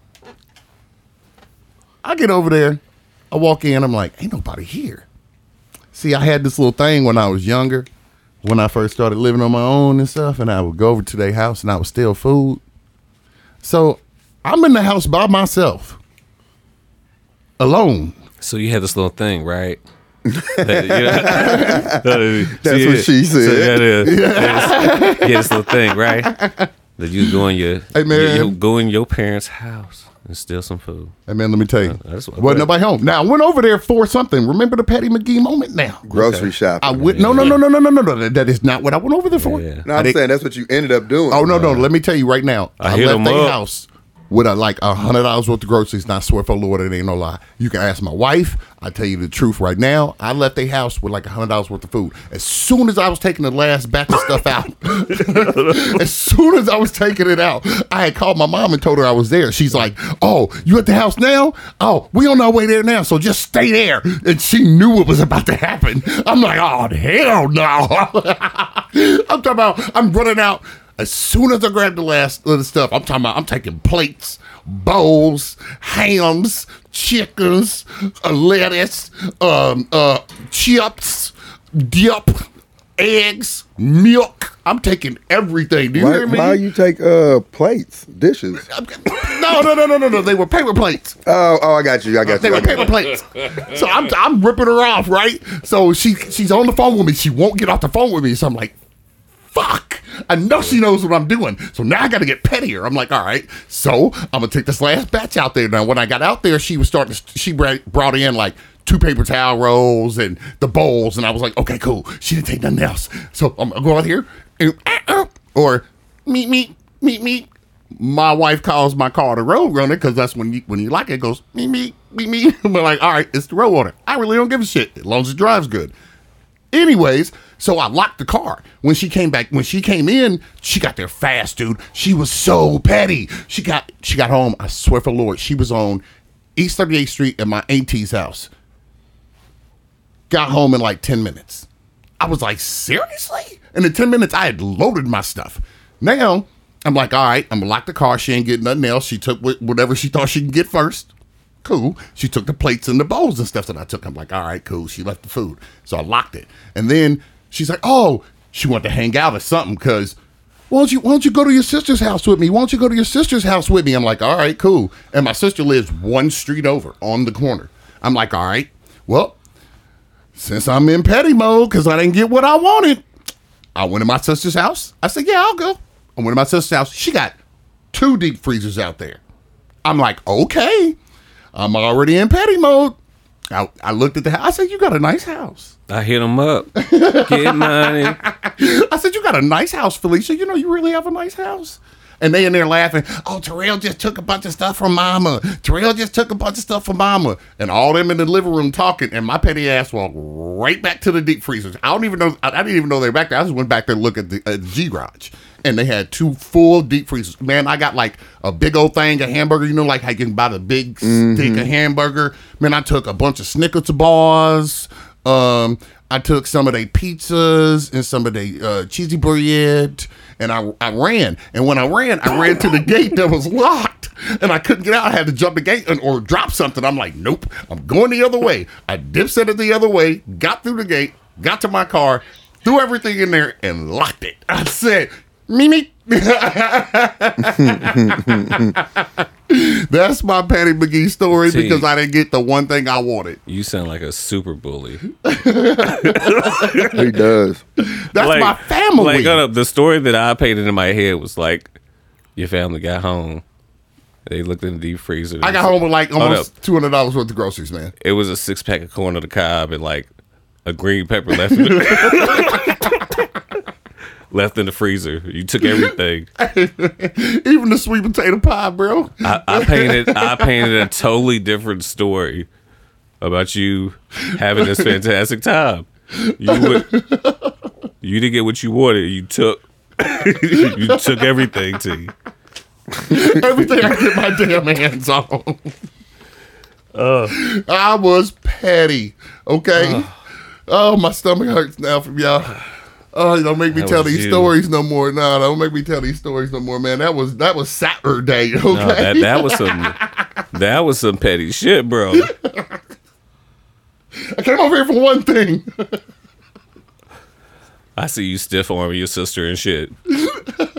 I get over there. I walk in. I'm like, ain't nobody here. See, I had this little thing when I was younger, when I first started living on my own and stuff, and I would go over to their house and I would steal food. So I'm in the house by myself, alone. So you had this little thing, right? <laughs> That's what she said. yeah. Yeah, yeah, this little thing, right? That you go in your, Hey, man. you, you go in your parents' house and steal some food. Hey man, let me tell you, that's what- wasn't nobody home. Now I went over there for something. Remember the Petty Magee moment? Now Grocery shopping. I went. No, no, no, no, no, no, no, no. That is not what I went over there for. Yeah. no, I I'm didn't- saying that's what you ended up doing. Oh no, no. Let me tell you right now. I I, hit left 'em their up. house with a, like a hundred dollars worth of groceries. And I swear for Lord, it ain't no lie. You can ask my wife. I tell you the truth right now. I left their house with like a hundred dollars worth of food. As soon as I was taking the last batch of stuff out, <laughs> as soon as I was taking it out, I had called my mom and told her I was there. She's like, "Oh, you at the house now? Oh, we on our way there now. So just stay there." And she knew what was about to happen. I'm like, "Oh hell no!" <laughs> I'm talking about. I'm running out. As soon as I grab the last of the stuff, I'm talking about I'm taking plates, bowls, hams, chickens, uh, lettuce, um, uh, chips, dip, eggs, milk. I'm taking everything. Do you Why, hear me? why you take uh plates, dishes? <laughs> no, no, no, no, no, no. They were paper plates. Oh, oh, I got you. I got They you. I were paper plates. So I'm I'm ripping her off, right? So she she's on the phone with me. She won't get off the phone with me. So I'm like, fuck. I know she knows what I'm doing. So now I got to get pettier. I'm like, all right. So I'm gonna take this last batch out there. Now when I got out there, she was starting. To, she brought in like two paper towel rolls and the bowls, and I was like, okay, cool. She didn't take nothing else. So I'm gonna go out here and uh, uh, or meet meet meet meet. My wife calls my car the road runner because that's when you when you like it, it goes me me me me. I'm like, all right, it's the road runner. I really don't give a shit as long as it drives good. Anyways, so I locked the car. When she came back, when she came in, she got there fast, dude. She was so petty. She got she got home. I swear for Lord, she was on East 38th Street at my auntie's house. Got home in like 10 minutes. I was like, seriously? And in 10 minutes, I had loaded my stuff. Now, I'm like, all right, I'm gonna lock the car. She ain't getting nothing else. She took whatever she thought she could get first. Cool. She took the plates and the bowls and stuff that I took. I'm like, all right, cool. She left the food. So I locked it. And then she's like, oh, she wanted to hang out or something because why don't you why don't you go to your sister's house with me? Why don't you go to your sister's house with me? I'm like, all right, cool. And my sister lives one street over on the corner. I'm like, all right, well, since I'm in petty mode because I didn't get what I wanted, I went to my sister's house. I said, yeah, I'll go. I went to my sister's house. She got two deep freezers out there. I'm like, okay, I'm already in petty mode. I, I looked at the house. I said, you got a nice house. I hit them up. Get money. <laughs> I said, you got a nice house, Felicia. You know, you really have a nice house. And they in there laughing. Oh, Terrell just took a bunch of stuff from Mama. Terrell just took a bunch of stuff from Mama. And all them in the living room talking. And my petty ass walked right back to the deep freezers. I don't even know. I, I didn't even know they were back there. I just went back there to look at the, the G garage. And they had two full deep freezers. Man, I got like a big old thing of hamburger. You know, like how you can buy the big stick of hamburger. Man, I took a bunch of Snickers bars. Um, I took some of their pizzas and some of their uh, cheesy bread, and I I ran. And when I ran, I ran to the <laughs> gate that was locked, and I couldn't get out. I had to jump the gate and, or drop something. I'm like, nope, I'm going the other way. I dip set it the other way, got through the gate, got to my car, threw everything in there, and locked it. I said, Mimi. <laughs> That's my Petty Magee story See. because I didn't get the one thing I wanted. You sound like a super bully. He does. That's like, my family. Like uh, the story that I painted in my head was like, your family got home. They looked in the deep freezer. I got home with like almost two hundred dollars worth of groceries, man. It was a six pack of corn on the cob and like a green pepper left in the, <laughs> <laughs> left in the freezer. You took everything. <laughs> Even the sweet potato pie, bro. I, I painted I painted a totally different story about you having this fantastic time. You would, you didn't get what you wanted. You took <laughs> you took everything, T. Everything I get my damn hands on. Uh. I was petty. Okay. Uh. Oh, my stomach hurts now from y'all. Oh, don't make me That tell these you. stories no more. No, don't make me tell these stories no more, man. That was that was Saturday. Okay. No, that that was some that was some petty shit, bro. <laughs> I came over here for one thing. I see you stiff arming your sister and shit. <laughs>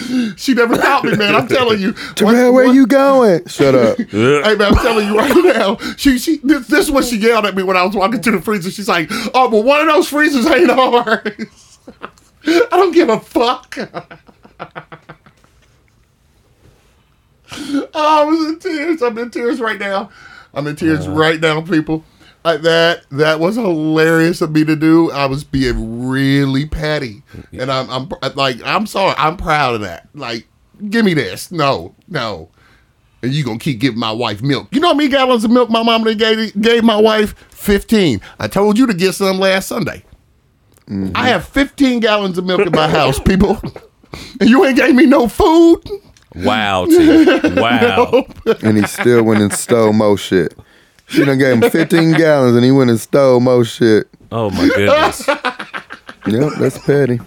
<gasps> She never helped me, man. I'm telling you. <laughs> Terrell, where you going? Shut up. <laughs> Hey man, I'm telling you right now. She she this, this is what she yelled at me when I was walking to the freezer. She's like, "Oh, but one of those freezers ain't ours." <laughs> I don't give a fuck. oh, I was in tears. I'm in tears right now. I'm in tears uh-huh. right now, people. Like that that was hilarious of me to do. I was being really petty, and I'm I'm like I'm sorry. I'm proud of that. Like, give me this. No, no and you gonna keep giving my wife milk. You know how many gallons of milk my mama done gave gave my wife? Fifteen. I told you to get some last Sunday. Mm-hmm. I have fifteen gallons of milk in my house, people, and you ain't gave me no food. Wow, T. <laughs> Wow. and he still went and stole more shit. She done gave him 15 gallons and he went and stole more shit. Oh my goodness. Yep, that's petty.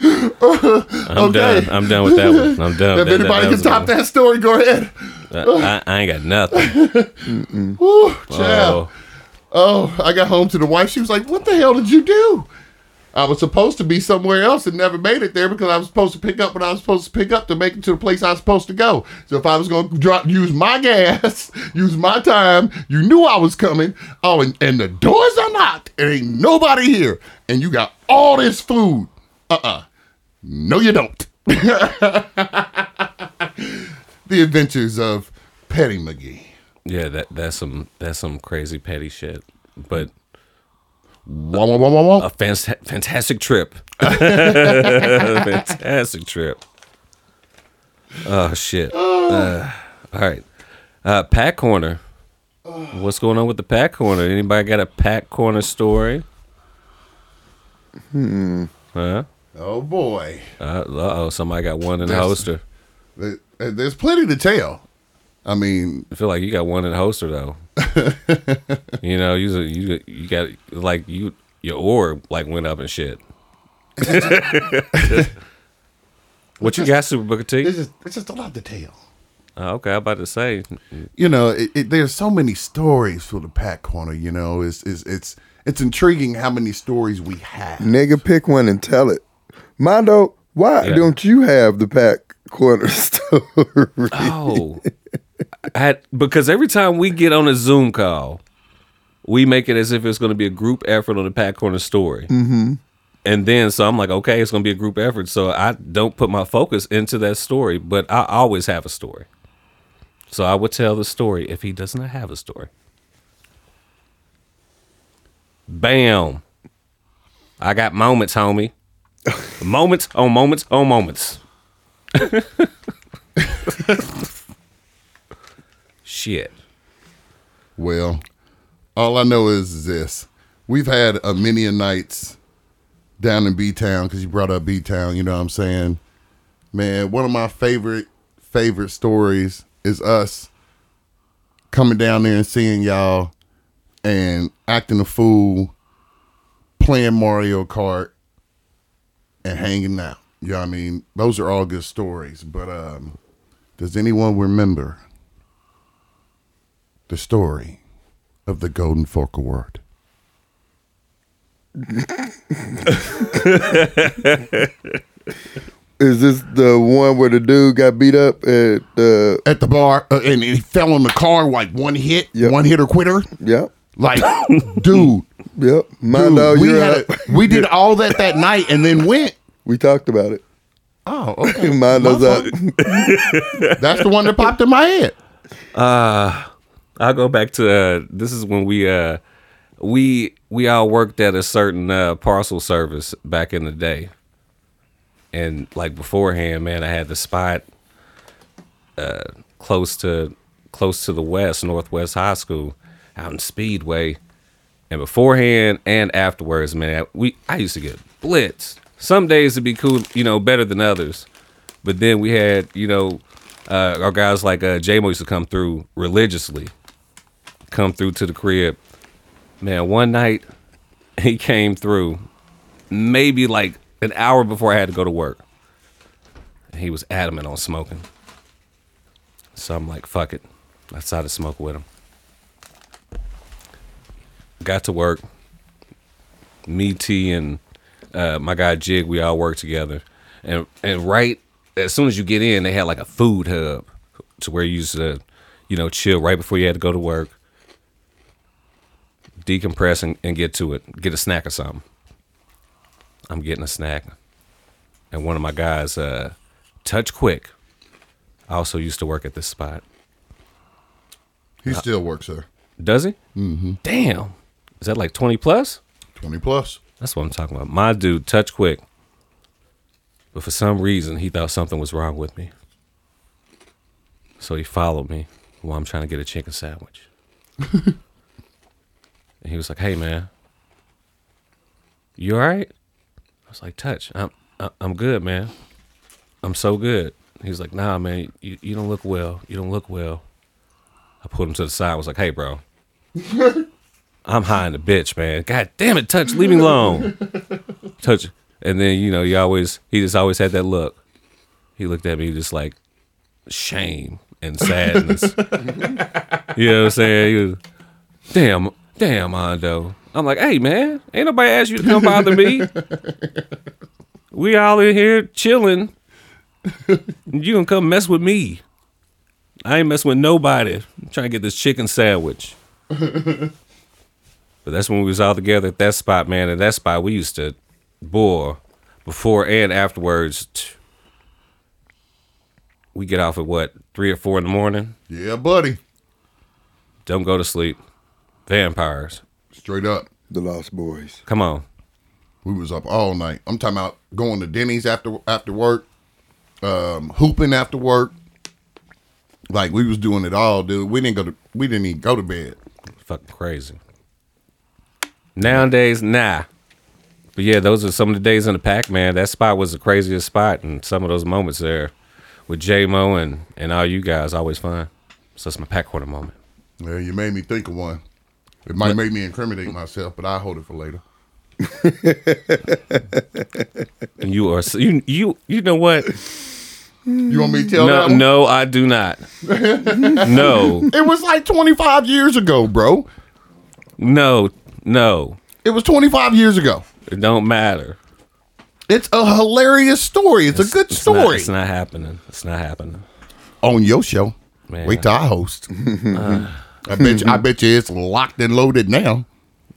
I'm Okay. done. I'm done with that one. I'm done. <laughs> If That- that- anybody that can top that story, go ahead. I, I ain't got nothing. <laughs> Child. Oh, Oh, I got home to the wife. She was like, "What the hell did you do?" I was supposed to be somewhere else and never made it there because I was supposed to pick up when I was supposed to pick up to make it to the place I was supposed to go. So if I was going to drop, use my gas, <laughs> use my time, you knew I was coming. Oh, and, and the doors are locked and ain't nobody here, and you got all this food. Uh uh No, you don't. <laughs> the Adventures of Petty Magee. yeah. That that's some that's some crazy petty shit. But Wah, wah, wah, wah, wah. a fant- fantastic trip. <laughs> fantastic trip. Oh shit. <gasps> Uh, all right. Uh, Pack Corner. What's going on with the Pack Corner? Anybody got a Pack Corner story? Hmm. Huh? Oh boy. Uh oh, somebody got one in the holster. There's plenty to tell. I mean, I feel like you got one in the holster though. <laughs> you know, you you you got like you your orb like went up and shit. <laughs> what you got, Super Booker T? it's just it's just a lot to tell. Oh, okay, I'm about to say. You know, it, it, there's so many stories for the Pack Corner. You know, it's it's it's it's intriguing how many stories we have. Nigga, pick one and tell it. Mondo, why Yeah. don't you have the pack corner <laughs> story? Oh, I because every time we get on a Zoom call, we make it as if it's going to be a group effort on the Pack Corner story. Mm-hmm. And then, so I'm like, okay, it's going to be a group effort. So I don't put my focus into that story, but I always have a story. So I would tell the story if he does not have a story. Bam. I got moments, homie. <laughs> moments on moments on moments. <laughs> Shit. Well, all I know is this: we've had a many a nights down in B Town because you brought up B Town. You know what I'm saying? Man, one of my favorite favorite stories is us coming down there and seeing y'all and acting a fool, playing Mario Kart, and hanging out. You know what I mean? Those are all good stories. But um, does anyone remember the story of the Golden Fork Award? <laughs> Is this the one where the dude got beat up at the? At the bar, uh, and he fell on the car like one hit, Yep. one hitter quitter. Yep, Like, <laughs> dude, yep. dude Mondo, we had up. a, we did all that that night and then went. we talked about it. Oh, <laughs> okay. Mondo's My up. That's the one that popped in my head. I'll go back to uh, this is when we uh we we all worked at a certain uh, parcel service back in the day, and like beforehand, man, I had the spot uh, close to close to the west northwest high school out in Speedway, And beforehand and afterwards, man, we I used to get blitz. Some days it'd be cool, you know, better than others. But then we had, you know, uh, our guys like uh, J-Mo used to come through religiously, come through to the crib. Man, one night he came through, maybe like an hour before I had to go to work. He was adamant on smoking. So I'm like, fuck it. I decided to smoke with him. Got to work. Me, T, and uh, my guy Jig, we all worked together. And and right as soon as you get in, they had like a food hub to where you used to, you know, chill right before you had to go to work, decompress and, and get to it, get a snack or something. I'm getting a snack. And one of my guys, uh, Touch Quick, also used to work at this spot. He still works there. Does he? Mm-hmm. Damn. Is that like 20 plus? 20 plus. That's what I'm talking about. My dude, touch quick. But for some reason, he thought something was wrong with me. So he followed me while I'm trying to get a chicken sandwich. <laughs> and he was like, "Hey, man, you all right?" I was like, "Touch, I'm I- I'm good, man. I'm so good." He was like, "Nah, man, you, you don't look well. You don't look well." I pulled him to the side. I was like, "Hey, bro, <laughs> I'm high in the bitch, man. God damn it, touch, leave me alone. <laughs> touch. And then, you know, he always he just always had that look. He looked at me just like shame and sadness. <laughs> you know what I'm saying? He was, damn, damn, Mondo. I'm like, hey man, ain't nobody asked you to come bother me. <laughs> we all in here chilling. You gonna come mess with me. I ain't messing with nobody. I'm trying to get this chicken sandwich. <laughs> But that's when we was all together at that spot, man. At that spot, we used to, boy, before and afterwards. t- We get off at what three or four in the morning. Yeah, buddy. Don't go to sleep. Vampires, Straight up. The Lost Boys. come on. We was up all night. I'm talking about going to Denny's after after work, um, hooping after work. Like we was doing it all, dude. We didn't go to we didn't even go to bed. Fucking crazy. Nowadays, nah. But yeah, those are some of the days in the pack, man. That spot was the craziest spot, and some of those moments there with J Mo and and all you guys always fun. So it's my pack corner moment. Yeah, you made me think of one. It might make me incriminate myself, but I'll hold it for later. And <laughs> you are so- you you you know what? You want me to tell No, no, I do not. <laughs> no, It was like 25 years ago, bro. no, no. It was 25 years ago. It don't matter. It's a hilarious story. It's, a good It's not- story it's not happening. It's not happening. on your show. Man. Wait till I host. Uh, I bet you, I mm-hmm. bet you it's locked and loaded now.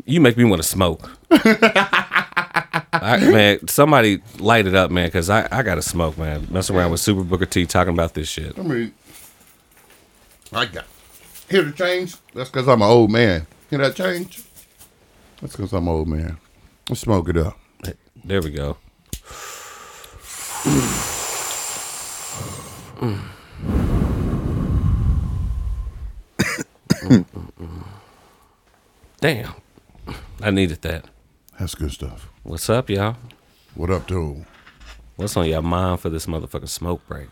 You make me want to smoke. I, man, somebody light it up, man, because I, I got to smoke, man. Messing around with Super Booker T talking about this shit. I mean, I got hear the change. That's because I'm an old man. Hear that change? That's because I'm an old man. Let's smoke it up. There we go. <sighs> Mm. Mm, mm, mm, Damn. I needed that. That's good stuff. What's up, y'all? What up, dude? What's on your mind for this motherfucking smoke break?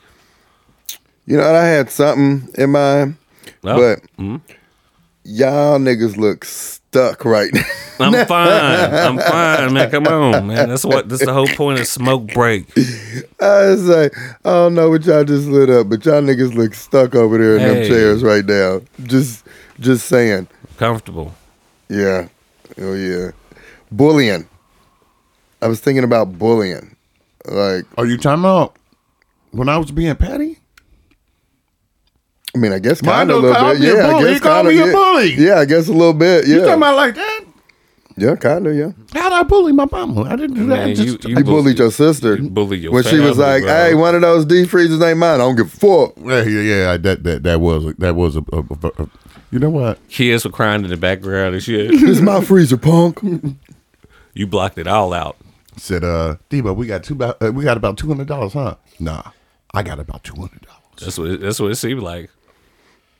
You know, I had something in mind, Oh, but mm-hmm. y'all niggas look stuck right now. I'm <laughs> fine. I'm fine, man. Come on, man. That's what. That's the whole point of smoke break. I was like, I don't know what y'all just lit up, but y'all niggas look stuck over there in Hey. them chairs right now. Just, just saying. Comfortable. Yeah. Oh yeah. Bullying. I was thinking about bullying. Like, Are you talking about when I was being petty? I mean, I guess kind of a little bit. Yeah, I guess He called kind of. me a Yeah. bully. yeah, I guess a little bit. Yeah. You talking about like that? yeah, kind of. Yeah. How'd I bully my mama? I didn't do that. Man, Just- you- you- I bullied your sister You bully your when she was like, bro. "Hey, one of those deep freezers ain't mine. I don't give a fuck." yeah, yeah, yeah. That that that was that was a, a, a- a- You know what? Kids were crying in the background and shit. This is my freezer, punk. <laughs> You blocked it all out. Said, uh, Debo, we got two. about- Uh, we got about two hundred dollars, huh? Nah, I got about two hundred dollars. That's what. It, that's what it seemed like.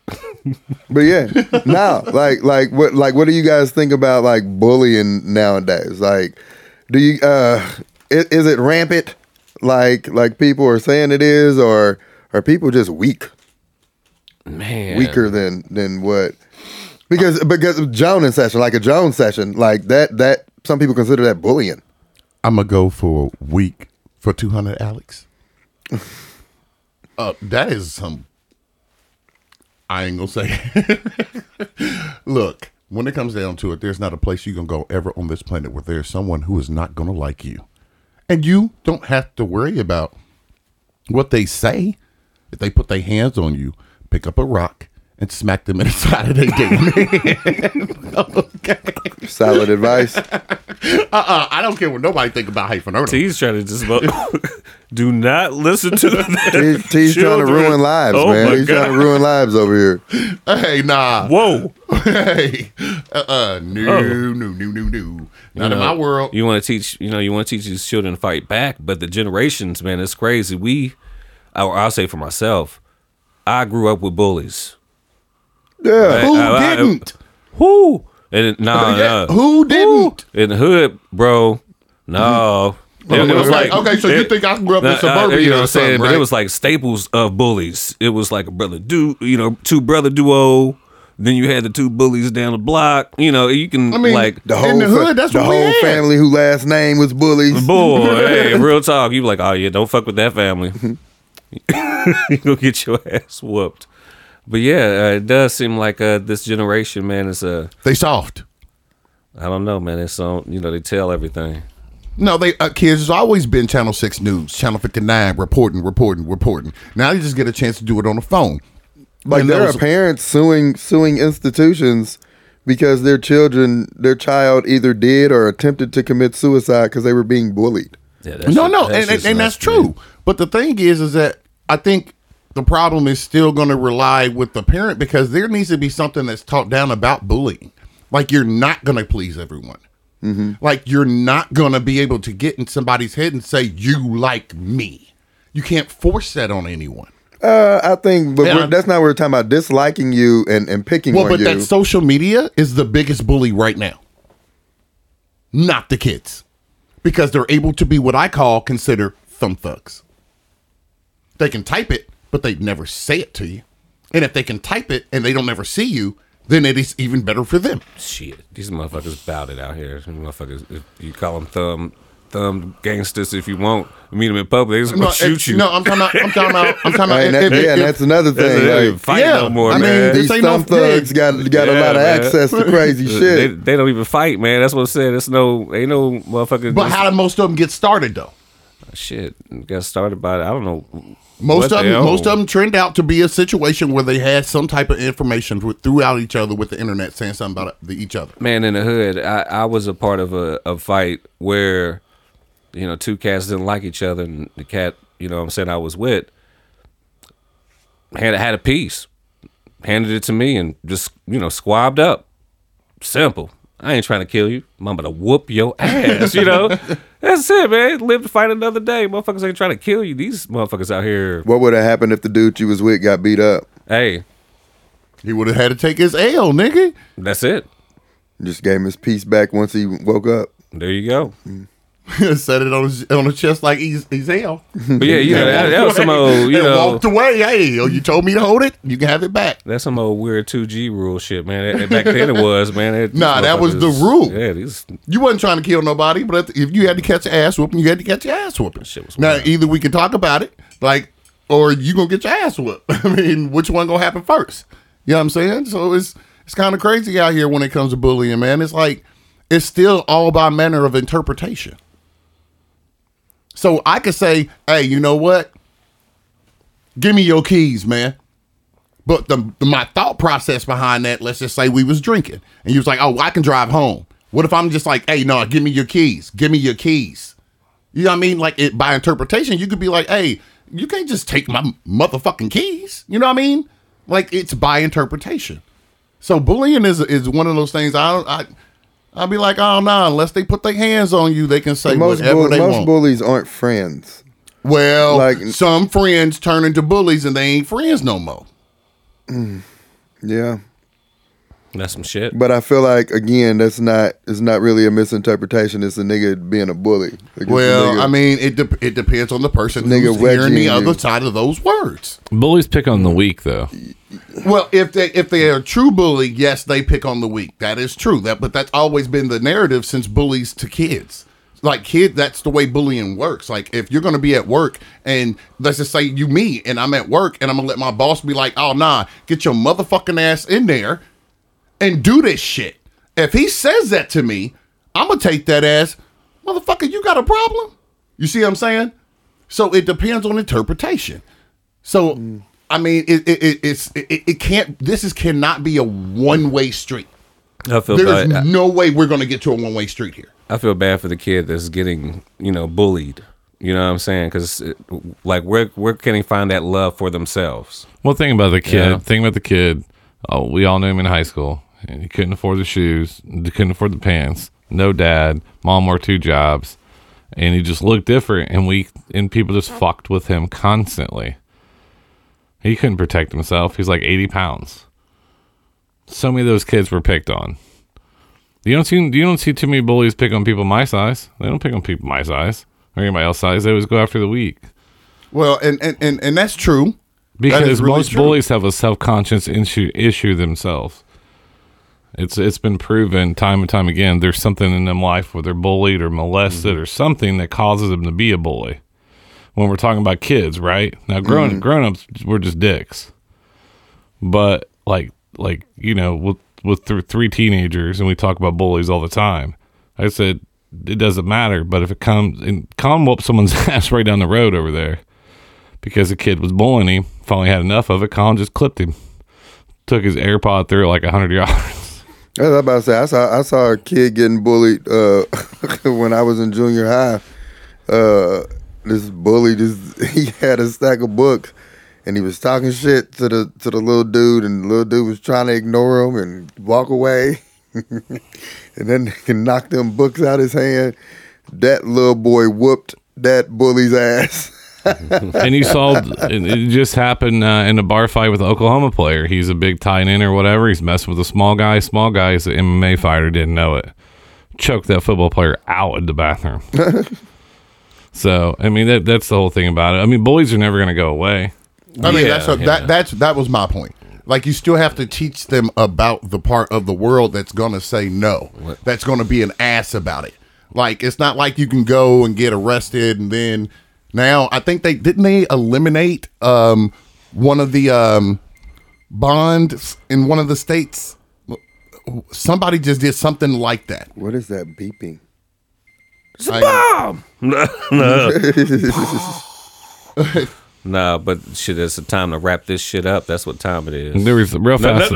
<laughs> But yeah, now like like what like what do you guys think about like bullying nowadays? Like, do you uh is, is it rampant? Like like people are saying it is, or are people just weak, Man, weaker than than what? Because because Jones session, like a Jones session, like that that some people consider that bullying. I'm gonna go for a week for 200, Alex. <laughs> uh, that is some. I ain't gonna say. <laughs> Look, when it comes down to it, there's not a place you can go ever on this planet where there's someone who is not gonna like you, and you don't have to worry about what they say. If they put their hands on you, pick up a rock and smack them in the side of their damn okay. Solid advice. <laughs> Uh-uh, I don't care what nobody think about hyphen Erno. T's trying to just about, <laughs> do not listen to that. He's, he's trying to ruin lives, Oh man. He's God. trying to ruin lives over here. Hey, nah. Whoa. <laughs> hey, uh, uh, no, no, no, no, no, not in my world. You want to teach, you know, you want to teach these children to fight back, but the generations, man, it's crazy. We, or I'll say for myself, I grew up with bullies. Yeah. Who I- I- didn't? Who And it- nah, Yeah, nah. who didn't? in the hood, bro? No. It, it was like okay, so you think I grew up in Nah, suburbia you know what I'm saying? something, But it was like staples of bullies. It was like a brother do, you know, two brother duo. Then you had the two bullies down the block. You know, you can I mean, like The whole in the hood, that's the what we whole had. family who last name was bullies. boy, <laughs> hey, real talk. You like, oh yeah, don't fuck with that family. <laughs> <laughs> you gonna get your ass whooped. But yeah, uh, it does seem like uh, this generation, man, is uh, They soft. I don't know, man. It's on, you know, they tell everything. No, they uh, kids. It's always been Channel Six News, Channel Fifty Nine, reporting, reporting, reporting. Now you just get a chance to do it on the phone. Like And there those- are parents suing suing institutions because their children, their child either did or attempted to commit suicide because they were being bullied. Yeah, that no, shit- no, that and, and, and that's to me. true. But the thing is, is that I think the problem is still going to rely with the parent because there needs to be something that's taught down about bullying. Like you're not going to please everyone. Like you're not going to be able to get in somebody's head and say you like me. You can't force that on anyone. Uh, I think, but we're, that's not what we're talking about. Disliking you and, and picking Well, on but you. that social media is the biggest bully right now. Not the kids. Because they're able to be what I call consider thumb thugs. They can type it, but they never say it to you. And if they can type it and they don't ever see you, then it is even better for them. Shit, these motherfuckers bout it out here. These motherfuckers, you call them thumb thumb gangsters if you want, meet them in public, they just gonna No, shoot you. No, I'm talking about. I'm talking about. I'm talking <laughs> about. and that, if- if- yeah, if- that's another They thing. don't even Like, fight yeah, no more, I mean, man. these ain't no- thumb thugs got got a Yeah, lot of man. access to crazy <laughs> shit. they don't even fight, man. That's what I'm saying. There's no, ain't no motherfucker. but how did most of them get started though? shit got started by? I don't know. Most what of them, most of them turned out to be a situation where they had some type of information with, throughout each other with the internet saying something about the, each other. man in the hood I, I was a part of a, a fight where you know two cats didn't like each other and the cat you know what i'm saying i was with had had a piece handed it to me and just you know squabbed up. Simple. I ain't trying to kill you. I'm gonna whoop your <laughs> ass you know that's it man. Live to fight another day. Motherfuckers ain't trying to kill you. These motherfuckers out here. What would have happened if the dude you was with got beat up? hey. He would have had to take his L, nigga. that's it. Just gave him his piece back once he woke up. there you go mm. <laughs> Set it on his on his chest like he's he's L. but yeah you know that, that was some old you know walked away. Hey, oh, you told me to hold it. You can have it back. That's some old weird two G rule shit, man. That- Back then it was, man. Nah, that was the rule. Yeah, these You wasn't trying to kill nobody, but if you had to catch an ass whooping, you had to catch your ass whooping. Shit was now, either we can talk about it, like, or you gonna get your ass whooped. <laughs> I mean, which one gonna happen first? You know what I'm saying? So it's it's kind of crazy out here when it comes to bullying, man. It's like it's still all by manner of interpretation. So I could say, hey, you know what? Give me your keys, man. But the, the- my thought process behind that, let's just say we was drinking, and you was like, "Oh, I can drive home." What if I'm just like, "Hey, no, give me your keys. Give me your keys." You know what I mean? Like it by interpretation, you could be like, "Hey, you can't just take my motherfucking keys." You know what I mean? Like it's by interpretation. So bullying is is one of those things. I don't. I I'll be like, "Oh no!" Unless they put their hands on you, they can say most whatever bull- they most want. bullies aren't friends. well, like- some friends turn into bullies, and they ain't friends no more. Mm, yeah. That's some shit. But I feel like again, that's not it's not really a misinterpretation. It's a nigga being a bully. Like, Well, nigga- I mean, it de- it depends on the person Nigga who's hearing the other side of those words. Bullies pick on the weak, though. Well, if they if they are a true bully, yes, they pick on the weak. That is true. That but that's always been the narrative since bullies to kids. Like kid, that's the way bullying works. Like if you're gonna be at work and let's just say you me and I'm at work and I'm gonna let my boss be like, oh nah, get your motherfucking ass in there and do this shit. If he says that to me, I'm gonna take that as motherfucker. You got a problem? You see what I'm saying? So it depends on interpretation. So I mean, it, it, it it's it, it can't. This is cannot be a one way street. I feel There's bad. no way we're gonna get to a one way street here. I feel bad for the kid that's getting, you know, bullied. You know what I'm saying? Because uh, like, where where can they find that love for themselves? Well, think about the kid. Yeah. Think about the kid. Oh, we all knew him in high school, and he couldn't afford the shoes, he couldn't afford the pants. No dad, mom worked two jobs, and he just looked different. And we and people just fucked with him constantly. He couldn't protect himself. He's like eighty pounds. So many of those kids were picked on. You don't see you don't see too many bullies pick on people my size. They don't pick on people my size or anybody else size. They always go after the weak. Well, and and and, and that's true. Because really most true. bullies have a self conscious issue issue themselves. It's it's been proven time and time again. There's something in them life where they're bullied or molested Mm-hmm. or something that causes them to be a bully. When we're talking about kids, right? Now grown Mm-hmm. grown ups we're just dicks. But like like, you know, with with th- three teenagers and we talk about bullies all the time. I said it doesn't matter, but if it comes and Colin whooped someone's <laughs> ass right down the road over there because the kid was bullying him. Finally had enough of it. Colin just clipped him. Took his AirPod through it like hundred yards. I was about to say I saw I saw a kid getting bullied uh, <laughs> when I was in junior high. Uh, this bully just <laughs> he had a stack of books and he was talking shit to the to the little dude and the little dude was trying to ignore him and walk away. <laughs> and then he knocked them books out of his hand. That little boy whooped that bully's ass. <laughs> and you saw it it just happened uh, in a bar fight with an Oklahoma player. He's a big tight end or whatever. He's messing with a small guy. Small guy is an MMA fighter. Didn't know it. Choked that football player out in the bathroom. <laughs> so I mean that that's the whole thing about it. I mean bullies are never going to go away. I mean, Yeah, that's a, yeah. that that's that was my point. Like you still have to teach them about the part of the world that's gonna say no. That's gonna be an ass about it. Like it's not like you can go and get arrested and then now I think they didn't they eliminate um one of the um bonds in one of the states. Somebody just did something like that. What is that beeping? It's a I, bomb. <laughs> No, <laughs> Nah, but shit, it's a time to wrap this shit up. That's what time it is. There was <laughs> real fast,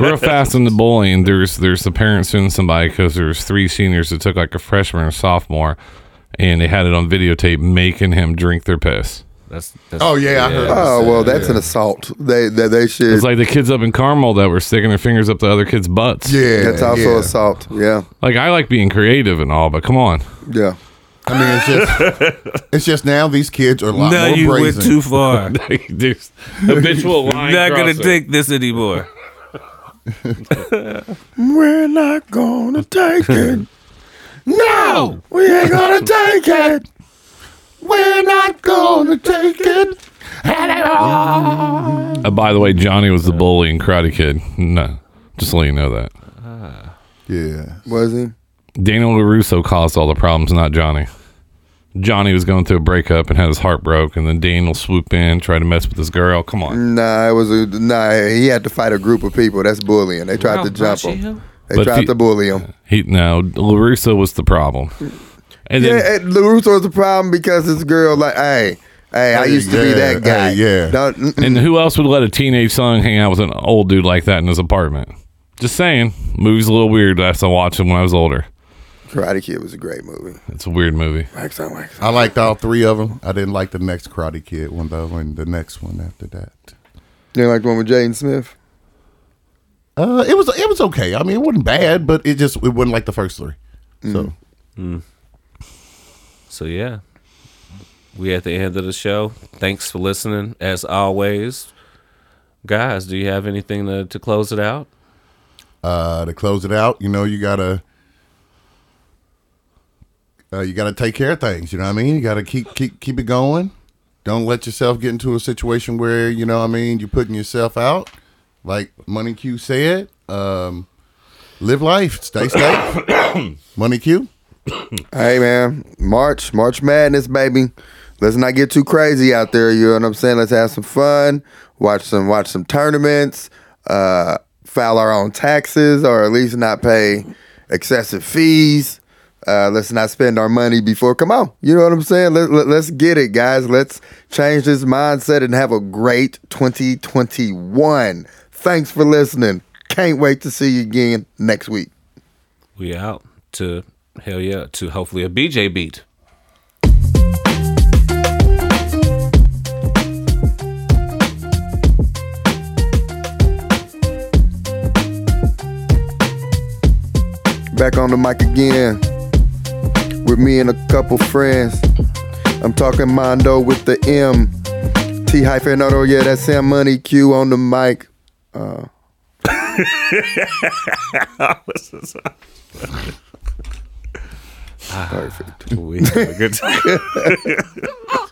real fast in the bullying. There's there's the parents suing somebody because there's three seniors that took like a freshman or sophomore, and they had it on videotape making him drink their piss. That's, that's Oh, yeah, I heard. Oh well, that's an assault. They they, they should. It's like the kids up in Carmel that were sticking their fingers up the other kids' butts. yeah, that's also yeah. assault. Yeah, Like I like being creative and all, but come on. yeah. I mean, it's just <laughs> it's just now these kids are a lot now more you brazen. went too far. <laughs> There's habitual line Not gonna take this anymore. <laughs> We're not gonna take it. No, we ain't gonna take it. We're not gonna take it. Uh, by the way, Johnny was the bully in Karate Kid. No, just to let you know that. Yeah. Was he? Daniel LaRusso caused all the problems, not Johnny. Johnny was going through a breakup and had his heart broke, and then Daniel swooped in, tried to mess with this girl. Come on. Nah, it was a nah. He had to fight a group of people. That's bullying. They tried to jump him. They But tried he- to bully him. He no, LaRusso was the problem. And then Yeah, and LaRusso was the problem because this girl like, hey, hey, I Hey, used to be that guy. hey, yeah. Don't. And who else would let a teenage son hang out with an old dude like that in his apartment? Just saying. Movie's a little weird. That's I watched it when I was older. Karate Kid was a great movie. It's a weird movie. Wax on, wax on. I liked all three of them. I didn't like the next Karate Kid one though, and the next one after that. You like the one with Jaden Smith? Uh, it was it was okay. I mean, it wasn't bad, but it just it wasn't like the first three. So So yeah, we at the end of the show. Thanks for listening. As always, guys, do you have anything to, to close it out? Uh, to close it out, you know, you gotta uh, you gotta take care of things. You know what I mean? You gotta keep keep keep it going. Don't let yourself get into a situation where you know what I mean you're putting yourself out. Like Money Q said, um, live life, stay safe. <coughs> Money Q. Hey man, March, March Madness, baby. Let's not get too crazy out there. You know what I'm saying? Let's have some fun. Watch some, watch some tournaments. Uh, file our own taxes, or at least not pay excessive fees. Uh, let's not spend our money before. Come on, you know what I'm saying? Let, let, let's get it, guys. Let's change this mindset and have a great 2021. Thanks for listening. Can't wait to see you again next week. We out to hell yeah to hopefully a BJ beat. Back on the mic again with me and a couple friends. I'm talking Mondo with the M. T hyphen Otto, yeah, that's Sam Money Q on the mic. <laughs> Uh, We had a good time. <laughs>